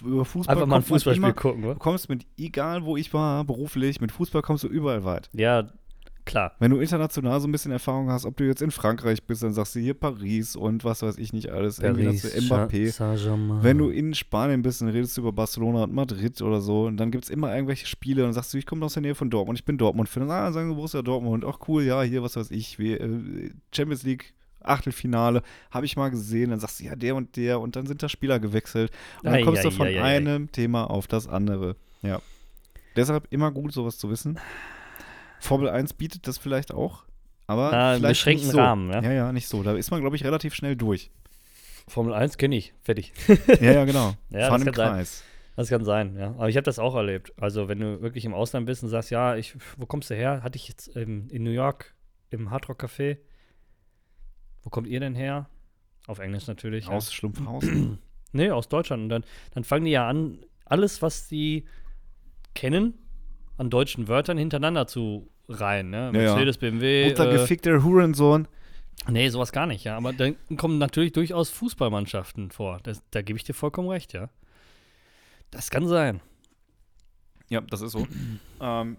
S4: Über Fußball
S3: Einfach mal ein Fußballspiel gucken, wa?
S4: Du kommst mit, egal wo ich war, beruflich, mit Fußball kommst du überall weit.
S3: Ja, klar.
S4: Wenn du international so ein bisschen Erfahrung hast, ob du jetzt in Frankreich bist, dann sagst du hier Paris und was weiß ich nicht alles. Du Mbappé.
S3: Saint-Germain.
S4: Wenn du in Spanien bist, dann redest du über Barcelona und Madrid oder so. Und dann gibt es immer irgendwelche Spiele und dann sagst du, ich komme aus der Nähe von Dortmund, ich bin Dortmund-Fan. Ah, sagen wir Borussia Dortmund. Ach cool, ja, hier, was weiß ich, wie, äh, Champions League. Achtelfinale, habe ich mal gesehen, dann sagst du, ja, der und der, und dann sind da Spieler gewechselt. Und dann
S3: Ei,
S4: kommst du
S3: ei,
S4: von
S3: ei, ei, ei.
S4: einem Thema auf das andere. Ja. Deshalb immer gut, sowas zu wissen. Formel 1 bietet das vielleicht auch, aber
S3: im
S4: vielleicht
S3: beschränkten
S4: nicht so.
S3: Rahmen, ja.
S4: Ja, ja, nicht so. Da ist man, glaube ich, relativ schnell durch.
S3: Formel 1 kenne ich. Fertig.
S4: Ja, ja, genau.
S3: Ja,
S4: Fahren
S3: das
S4: im
S3: kann sein.
S4: Kreis.
S3: Das kann sein, ja. Aber ich habe das auch erlebt. Also, wenn du wirklich im Ausland bist und sagst, ja, ich, wo kommst du her? Hatte ich jetzt ähm, in New York im Hard Rock Café. Wo kommt ihr denn her? Auf Englisch natürlich. ja.
S4: Aus Schlumpfhausen.
S3: Nee, aus Deutschland. Und dann, dann fangen die ja an, alles, was sie kennen, an deutschen Wörtern hintereinander zu reihen. Ne?
S4: Ja.
S3: Mercedes, BMW. Äh,
S4: Muttergefickter Hurensohn.
S3: nee, sowas gar nicht, ja. Aber dann kommen natürlich durchaus Fußballmannschaften vor. Das, da gebe ich dir vollkommen recht, ja. Das kann sein.
S4: Ja, das ist so. ähm,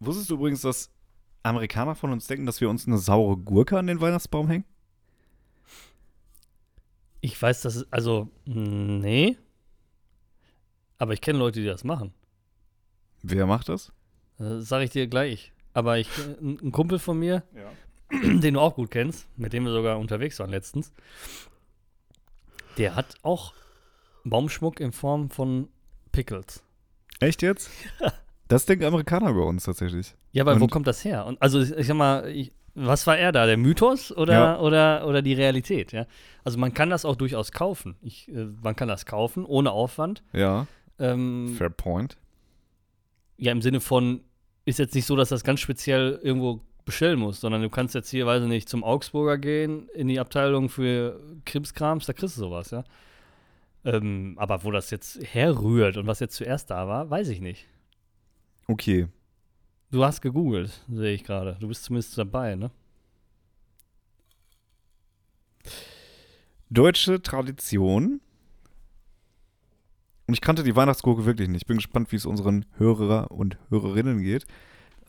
S4: wusstest du übrigens, dass Amerikaner von uns denken, dass wir uns eine saure Gurke an den Weihnachtsbaum hängen?
S3: Ich weiß, dass es, also, nee. Aber ich kenne Leute, die das machen.
S4: Wer macht das?
S3: Das sage ich dir gleich. Aber ich, ein, ein Kumpel von mir,
S4: Ja.
S3: den du auch gut kennst, mit dem wir sogar unterwegs waren letztens, der hat auch Baumschmuck in Form von Pickles.
S4: Echt jetzt? Das denken Amerikaner über uns tatsächlich.
S3: Ja, aber wo
S4: Und-
S3: kommt das her? Und also ich, ich sag mal, ich, was war er da? Der Mythos oder,
S4: Ja.
S3: oder, oder die Realität? Ja? Also man kann das auch durchaus kaufen. Ich, äh, man kann das kaufen ohne Aufwand.
S4: Ja,
S3: Ähm,
S4: fair point.
S3: Ja, im Sinne von, ist jetzt nicht so, dass das ganz speziell irgendwo bestellen muss, sondern du kannst jetzt hier, weiß ich nicht, zum Augsburger gehen, in die Abteilung für Krimskrams, da kriegst du sowas, ja. Ähm, aber wo das jetzt herrührt und was jetzt zuerst da war, weiß ich nicht.
S4: Okay.
S3: Du hast gegoogelt, sehe ich gerade. Du bist zumindest dabei, ne?
S4: Deutsche Tradition. Und ich kannte die Weihnachtsgurke wirklich nicht. Ich bin gespannt, wie es unseren Hörer und Hörerinnen geht.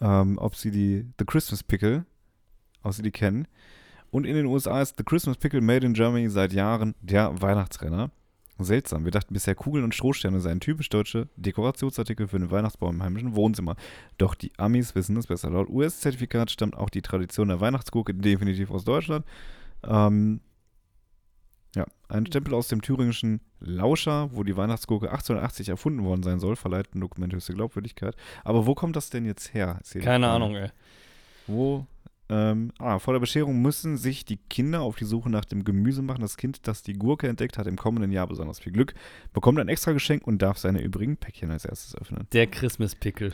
S4: Ähm, ob sie die The Christmas Pickle, ob sie die kennen. Und in den USA ist The Christmas Pickle Made in Germany seit Jahren der Weihnachtsrenner. Seltsam. Wir dachten bisher, Kugeln und Strohsterne seien typisch deutsche Dekorationsartikel für den Weihnachtsbaum im heimischen Wohnzimmer. Doch die Amis wissen es besser. Laut US-Zertifikat stammt auch die Tradition der Weihnachtsgurke definitiv aus Deutschland. Ähm, ja, ein Stempel aus dem thüringischen Lauscher, wo die Weihnachtsgurke 1880 erfunden worden sein soll, verleiht ein Dokument höchste Glaubwürdigkeit. Aber wo kommt das denn jetzt her?
S3: Keine
S4: Frage.
S3: Ahnung, ey.
S4: Wo? Ähm, ah, vor der Bescherung müssen sich die Kinder auf die Suche nach dem Gemüse machen. Das Kind, das die Gurke entdeckt, hat im kommenden Jahr besonders viel Glück, bekommt ein extra Geschenk und darf seine übrigen Päckchen als erstes öffnen.
S3: Der Christmas Pickle.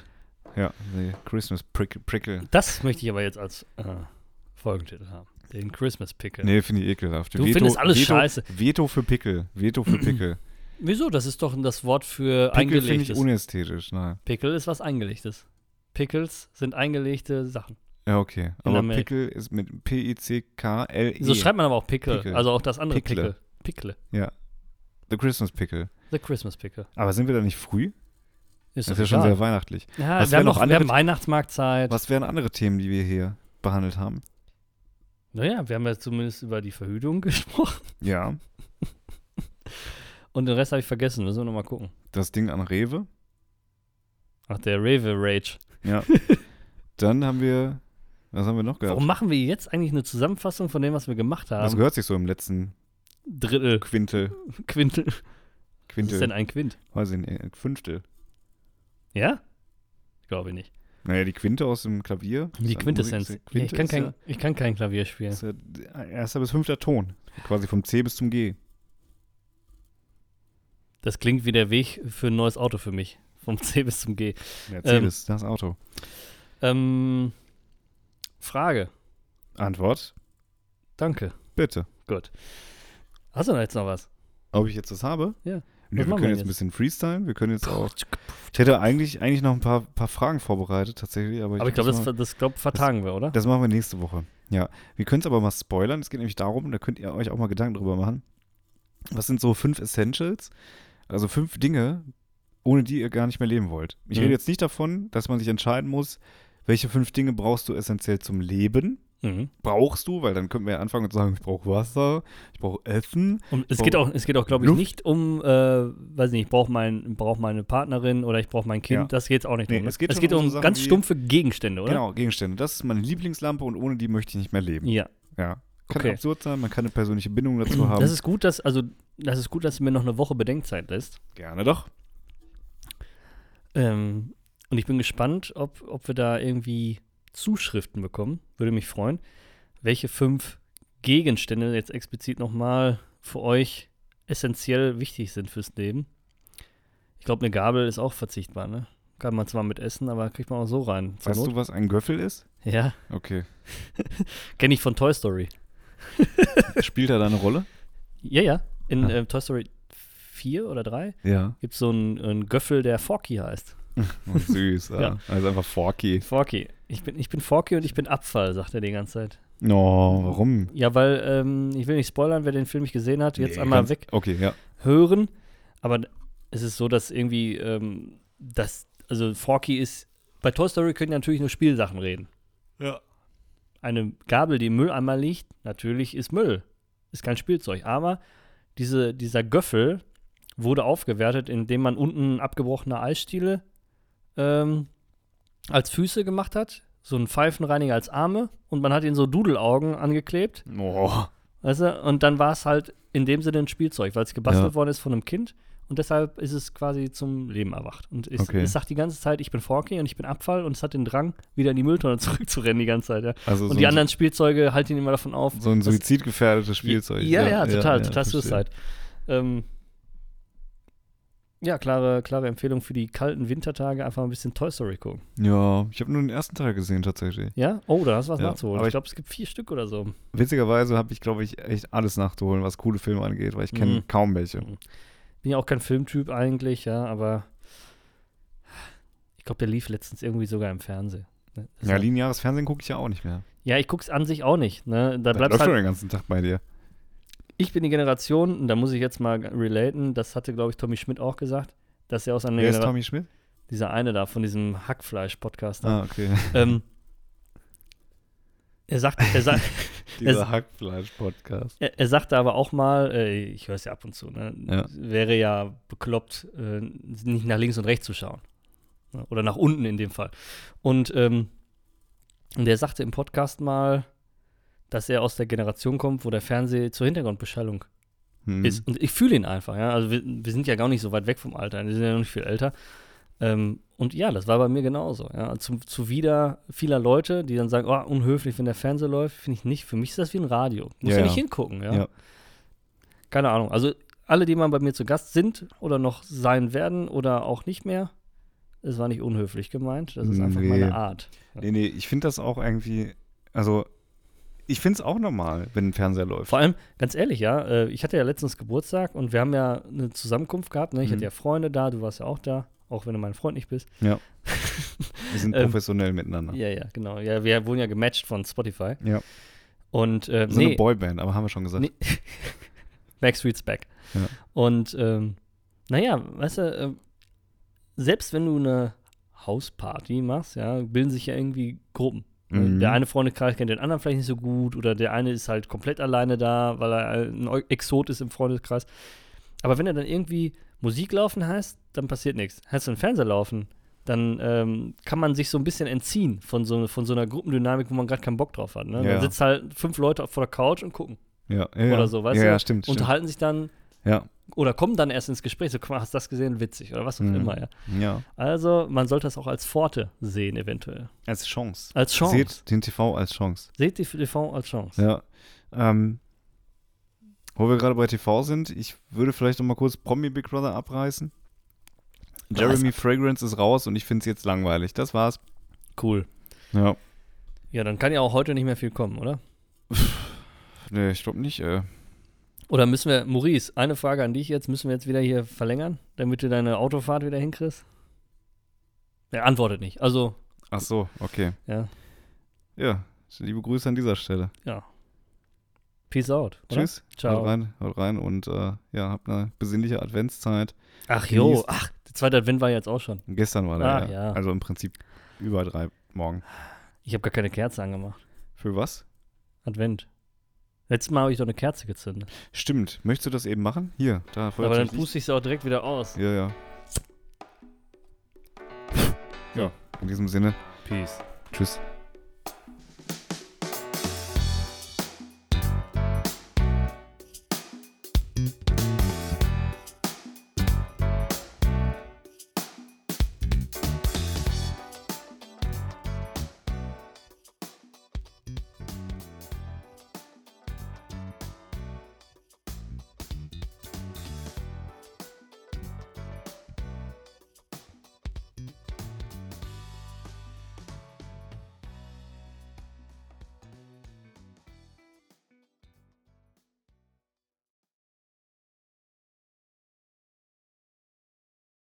S4: Ja, the Christmas Prickle. prickle.
S3: Das möchte ich aber jetzt als äh, Folgentitel haben. Den Christmas Pickle.
S4: Nee, finde ich ekelhaft.
S3: Du findest alles
S4: Veto,
S3: scheiße.
S4: Veto für Pickel. Veto für Pickel.
S3: Wieso? Das ist doch das Wort für
S4: Pickel finde ich
S3: eingelegtes.
S4: unästhetisch. Nein.
S3: Pickle ist was eingelegtes. Pickles sind eingelegte Sachen.
S4: Ja, okay. Aber. Pickel ist mit P-I-C-K-L-E.
S3: So schreibt man aber auch Pickle.
S4: Pickle.
S3: Also auch das andere
S4: Pickle.
S3: Pickle. Pickle.
S4: Ja. The Christmas Pickle.
S3: The Christmas Pickle.
S4: Aber sind wir da nicht früh?
S3: Ist,
S4: Das ist ja schon sehr weihnachtlich.
S3: Ja,
S4: Was
S3: wir haben
S4: noch
S3: noch wir haben
S4: andere-
S3: Weihnachtsmarktzeit.
S4: Was wären andere Themen, die wir hier behandelt haben?
S3: Naja, wir haben ja zumindest über die Verhütung gesprochen.
S4: Ja.
S3: Und den Rest habe ich vergessen. Müssen wir nochmal gucken.
S4: Das Ding an Rewe.
S3: Ach, der Rave Rage.
S4: Ja. Dann haben wir Was haben wir noch gehabt?
S3: Warum machen wir jetzt eigentlich eine Zusammenfassung von dem, was wir gemacht
S4: Das
S3: haben?
S4: gehört sich so im letzten
S3: Drittel,
S4: Quintel.
S3: Quintel. Was
S4: Quintel.
S3: ist denn ein Quint?
S4: Weiß ich nicht, äh, Fünftel.
S3: Ja? Glaube ich nicht.
S4: Naja, die Quinte aus dem Klavier.
S3: Die
S4: Ist ja
S3: Quintessenz. Ja, ich, kann
S4: ist
S3: kein,
S4: ja,
S3: ich kann kein Klavier spielen.
S4: ist ja erster bis fünfter Ton. Quasi vom C bis zum G.
S3: Das klingt wie der Weg für ein neues Auto für mich. Vom C bis zum G.
S4: Mercedes, das Auto.
S3: Ähm, Frage.
S4: Antwort,
S3: Danke.
S4: bitte.
S3: Gut. Hast du da jetzt noch was?
S4: Ob ich jetzt das habe?
S3: Ja.
S4: Nee, wir können jetzt
S3: jetzt?
S4: ein bisschen freestylen. Wir können jetzt auch. Ich hätte eigentlich, eigentlich noch ein paar, paar Fragen vorbereitet, tatsächlich. Aber ich,
S3: Aber ich glaube, das,
S4: mal-
S3: das glaub, vertagen wir, oder?
S4: das machen wir nächste Woche. Ja. Wir können es aber mal spoilern. Es geht nämlich darum, da könnt ihr euch auch mal Gedanken drüber machen. Was sind so fünf Essentials? Also fünf Dinge, ohne die ihr gar nicht mehr leben wollt. Ich
S3: Mhm.
S4: rede jetzt nicht davon, dass man sich entscheiden muss, welche fünf Dinge brauchst du essentiell zum Leben.
S3: Mhm.
S4: Brauchst du, weil dann könnten wir ja anfangen und sagen, ich brauche Wasser, ich brauche Essen.
S3: Und es geht auch, es geht auch, glaube ich,
S4: Luft.
S3: nicht um, äh, weiß nicht, ich brauche mein, brauch meine Partnerin oder ich brauche mein Kind.
S4: Ja.
S3: Das geht es auch nicht
S4: Nee,
S3: um. ne?
S4: es geht
S3: es geht
S4: um so Sachen
S3: ganz
S4: wie-
S3: stumpfe Gegenstände, oder?
S4: Genau, Gegenstände. Das ist meine Lieblingslampe und ohne die möchte ich nicht mehr leben.
S3: Ja.
S4: Ja. Kann
S3: Okay.
S4: absurd sein, man kann eine persönliche Bindung dazu haben.
S3: Das ist gut, dass, also, das ist gut, dass du mir noch eine Woche Bedenkzeit lässt.
S4: Gerne doch.
S3: Ähm, und ich bin gespannt, ob, ob wir da irgendwie Zuschriften bekommen. Würde mich freuen. Welche fünf Gegenstände jetzt explizit nochmal für euch essentiell wichtig sind fürs Leben. Ich glaube, eine Gabel ist auch verzichtbar, ne? Kann man zwar mit essen, aber kriegt man auch so rein.
S4: Weißt
S3: Not.
S4: du, was ein Göffel ist?
S3: Ja,
S4: Okay.
S3: kenne ich von Toy Story.
S4: Spielt er da eine Rolle?
S3: Ja, ja. In
S4: Ah.
S3: äh, Toy Story 4 oder 3
S4: Ja.
S3: gibt es so einen, einen Göffel, der Forky heißt.
S4: Süß, ja.
S3: Ja.
S4: Also einfach Forky.
S3: Forky. Ich bin, ich bin Forky und ich bin Abfall, sagt er die ganze Zeit.
S4: No, warum?
S3: Ja, weil, ähm, ich will nicht spoilern, wer den Film nicht gesehen hat, jetzt
S4: Nee,
S3: einmal weg
S4: Okay, ja.
S3: hören. Aber es ist so, dass irgendwie, ähm, das, also Forky ist, bei Toy Story können natürlich nur Spielsachen reden.
S4: Ja.
S3: Eine Gabel, die im Mülleimer liegt, natürlich ist Müll. Ist kein Spielzeug. Aber diese, dieser Göffel wurde aufgewertet, indem man unten abgebrochene Eisstiele ähm, als Füße gemacht hat, so einen Pfeifenreiniger als Arme und man hat ihn so Dudelaugen angeklebt.
S4: Oh.
S3: Weißt du? Und dann war es halt in dem Sinne ein Spielzeug, weil es gebastelt
S4: Ja.
S3: worden ist von einem Kind. Und deshalb ist es quasi zum Leben erwacht. Und es,
S4: Okay.
S3: es sagt die ganze Zeit, ich bin Forky und ich bin Abfall und es hat den Drang, wieder in die Mülltonne zurückzurennen die ganze Zeit. Ja.
S4: Also
S3: Und
S4: so
S3: die anderen Spielzeuge halten ihn immer davon auf.
S4: so ein suizidgefährdetes Spielzeug.
S3: Ja, ja, total, total
S4: verstehe.
S3: Suicide. Ähm, ja, klare, klare Empfehlung für die kalten Wintertage, einfach ein bisschen Toy Story gucken.
S4: Ja, ich habe nur den ersten Teil gesehen tatsächlich.
S3: Ja? Oh, da hast du was
S4: Ja,
S3: nachzuholen.
S4: aber
S3: Ich glaube, es gibt vier Stück oder so.
S4: Witzigerweise habe ich, glaube ich, echt alles nachzuholen, was coole Filme angeht, weil ich kenne
S3: Mhm.
S4: kaum welche.
S3: Bin ja auch kein Filmtyp eigentlich, ja, aber ich glaube, der lief letztens irgendwie sogar im Fernsehen. Ne? Das
S4: Ja, lineares Fernsehen gucke ich ja auch nicht mehr.
S3: ja, ich guck's an sich auch nicht. Ne? Da
S4: Da
S3: bleibt
S4: läuft schon
S3: halt,
S4: den ganzen Tag bei dir.
S3: Ich bin die Generation, und da muss ich jetzt mal relaten, das hatte, glaube ich, Tommy Schmidt auch gesagt, dass er aus einer
S4: Wer ist
S3: Genera-
S4: Tommy Schmidt?
S3: dieser eine da von diesem Hackfleisch-Podcast.
S4: Ah, okay.
S3: Ähm, er sagt, er sagt,
S4: Dieser Hackfleisch-Podcast.
S3: er, er sagte aber auch mal, äh, ich höre es ja ab und zu, ne,
S4: Ja.
S3: wäre ja bekloppt, äh, nicht nach links und rechts zu schauen. Oder nach unten in dem Fall. Und, ähm, und er sagte im Podcast mal, dass er aus der Generation kommt, wo der Fernseher zur Hintergrundbeschallung
S4: Hm.
S3: ist. Und ich fühle ihn einfach, ja. Also wir, wir sind ja gar nicht so weit weg vom Alter, wir sind ja noch nicht viel älter. Ähm, und ja, das war bei mir genauso. Ja. Zu, zuwider vieler Leute, die dann sagen, oh, unhöflich, wenn der Fernseher läuft, finde ich nicht. Für mich ist das wie ein Radio. Muss
S4: Ja,
S3: ja, nicht hingucken, ja?
S4: Ja.
S3: Keine Ahnung. Also alle, die mal bei mir zu Gast sind oder noch sein werden oder auch nicht mehr, es war nicht unhöflich gemeint. Das ist einfach
S4: Nee.
S3: meine Art.
S4: Nee, nee, ich finde das auch irgendwie, also ich finde es auch normal, wenn ein Fernseher läuft.
S3: Vor allem, ganz ehrlich, ja, äh, ich hatte ja letztens Geburtstag und wir haben ja eine Zusammenkunft gehabt. Ne? Ich
S4: Mhm.
S3: hatte ja Freunde da, du warst ja auch da, auch wenn du mein Freund nicht bist.
S4: Wir sind
S3: ähm,
S4: professionell miteinander.
S3: Ja, ja, genau. Ja, wir wurden ja gematcht von Spotify.
S4: Ja.
S3: Und äh,
S4: So
S3: nee,
S4: eine Boyband, aber haben wir schon gesagt.
S3: nee. Backstreet's back.
S4: Ja.
S3: Und ähm, naja, weißt du, äh, selbst wenn du eine Hausparty machst, ja, bilden sich ja irgendwie Gruppen.
S4: Mhm.
S3: Der eine Freundeskreis kennt den anderen vielleicht nicht so gut oder der eine ist halt komplett alleine da, weil er ein Exot ist im Freundeskreis. Aber wenn er dann irgendwie Musik laufen heißt, dann passiert nichts. Hast du einen Fernseher laufen, dann ähm, kann man sich so ein bisschen entziehen von so, von so einer Gruppendynamik, wo man gerade keinen Bock drauf hat. Ne?
S4: Ja.
S3: Dann sitzt halt fünf Leute vor der Couch und gucken
S4: Ja, ja,
S3: oder so, weißt
S4: ja,
S3: du?
S4: Ja, stimmt. stimmt.
S3: Unterhalten sich dann
S4: Ja.
S3: Oder kommen dann erst ins Gespräch. So, guck mal, hast du das gesehen? Witzig oder was auch
S4: Mhm.
S3: immer, ja.
S4: ja.
S3: Also, man sollte das auch als Pforte sehen, eventuell.
S4: Als Chance.
S3: Als Chance.
S4: Seht den TV als Chance.
S3: Seht die TV als Chance.
S4: Ja. Ähm, wo wir gerade bei TV sind, ich würde vielleicht noch mal kurz Promi Big Brother abreißen. Jeremy Fragrance ist raus und ich finde es jetzt langweilig. Das war's.
S3: Cool.
S4: Ja.
S3: Ja, dann kann ja auch heute nicht mehr viel kommen, oder?
S4: Nee, ich glaube nicht. Äh.
S3: Oder müssen wir, Maurice, eine Frage an dich jetzt, müssen wir jetzt wieder hier verlängern, damit du deine Autofahrt wieder hinkriegst? Er antwortet nicht. Also,
S4: Ach so, okay.
S3: ja,
S4: Ja, liebe Grüße an dieser Stelle.
S3: ja. Peace out. Oder?
S4: Tschüss.
S3: Ciao.
S4: Haut rein, haut rein und äh, ja, habt eine besinnliche Adventszeit.
S3: Ach jo, ach, der zweite Advent war jetzt auch schon.
S4: Gestern war der,
S3: Ach,
S4: ja.
S3: ja.
S4: Also im Prinzip über drei morgen.
S3: Ich habe gar keine Kerze angemacht.
S4: Für was?
S3: Advent. Letztes Mal habe ich doch eine Kerze gezündet.
S4: Stimmt. Möchtest du das eben machen? Hier, da
S3: Aber dann puste ich sie auch direkt wieder aus.
S4: Ja, ja. Ja, in diesem Sinne,
S3: Peace.
S4: tschüss.